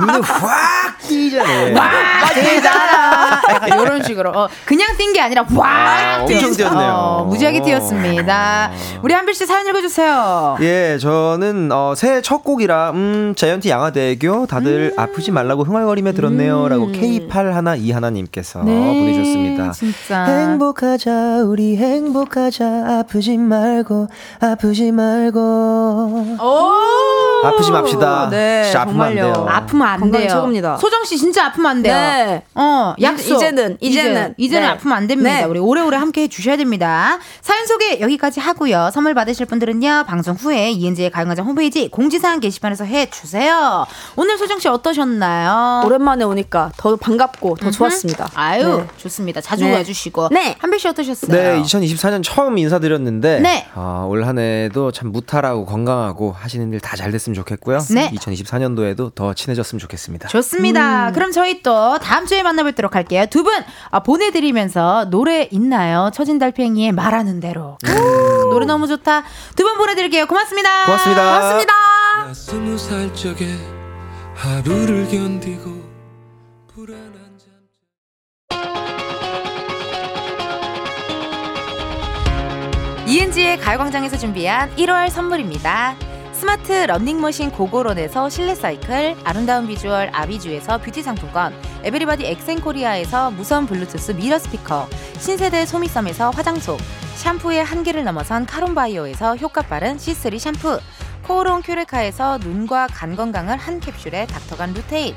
S4: 눈에 확 띄잖아요.
S1: 와, 되잖아. 약간 이런 식으로. 어, 그냥 뛴게 아니라
S4: 아,
S1: 와,
S4: 엄청 뛰었네요.
S1: 어, 무지하게 뛰었습니다. 우리 한별 씨 사연 읽어주세요.
S4: 예, 저는 어, 새해 첫 곡이라 음, 자이언티 양화대교 다들
S1: 음.
S4: 아프지 말라고 흥얼거리며 들었네요라고 K8121님께서 보내주셨습니다.
S1: 네, 진짜.
S4: 행복하자 우리 행복하자 아프지 말고 아프지 말고
S1: 오!
S4: 아프지 맙시다.
S5: 네,
S4: 진짜 아프면 안
S5: 정말요.
S4: 돼요.
S1: 아프면 안 돼요.
S5: 최고입니다.
S1: 소정 씨 진짜 아프면 안 돼요.
S5: 네.
S1: 어, 약속.
S5: 이제는, 이제는.
S1: 이제, 는
S5: 네.
S1: 아프면 안 됩니다.
S5: 네.
S1: 우리 오래오래 함께 해 주셔야 됩니다. 사연 소개 여기까지 하고요. 선물 받으실 분들은요, 방송 후에 이은지의 가요광장 홈페이지 공지사항 게시판에서 해 주세요. 오늘 소정 씨 어떠셨나요?
S5: 오랜만에 오니까 더 반갑고 더 좋았습니다.
S1: 아유,
S5: 네.
S1: 좋습니다. 자주
S5: 네.
S1: 와주시고.
S5: 네.
S1: 한별 씨 어떠셨어요?
S4: 네, 2024년 처음 인사드렸는데
S1: 네.
S4: 어, 올 한해도 참 무탈하고 건강하고 하시는 일 다 잘 됐으면 좋겠 고요.
S1: 네.
S4: 2024년도에도 더 친해졌으면 좋겠습니다.
S1: 좋습니다. 그럼 저희 또 다음 주에 만나뵙도록 할게요. 두분 아, 보내드리면서 노래 있나요? 처진 달팽이의 말하는 대로. 오, 노래 너무 좋다. 두 분 보내드릴게요. 고맙습니다.
S4: 고맙습니다.
S1: 고맙습니다.
S9: 나 스무 살 적에 하루를 견디고 불안한 잠
S1: 이은지의 가요광장에서 준비한 1월 선물입니다. 스마트 러닝머신 고고론에서 실내 사이클, 아름다운 비주얼 아비주에서 뷰티 상품권, 에브리바디 엑센코리아에서 무선 블루투스 mirror 스피커, 신세대 소미섬에서 화장솜, 샴푸의 한계를 넘어선 카론바이오에서 효과 빠른 C3 샴푸, 코오롱 큐레카에서 눈과 간 건강을 한 캡슐에 닥터간 루테인,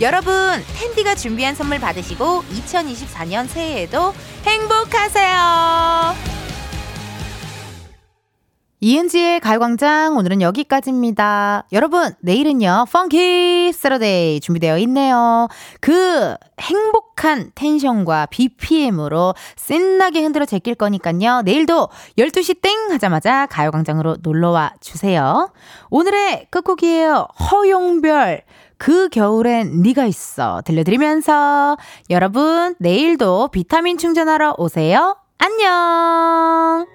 S1: 여러분, 텐디가 준비한 선물 받으시고 2024년 새해에도 행복하세요. 이은지의 가요광장 오늘은 여기까지입니다. 여러분 내일은요 Funky Saturday 준비되어 있네요. 그 행복한 텐션과 BPM으로 신나게 흔들어 제낄 거니까요. 내일도 12시 땡 하자마자 가요광장으로 놀러와 주세요. 오늘의 끝곡이에요. 허용별 그 겨울엔 네가 있어 들려드리면서 여러분 내일도 비타민 충전하러 오세요. 안녕.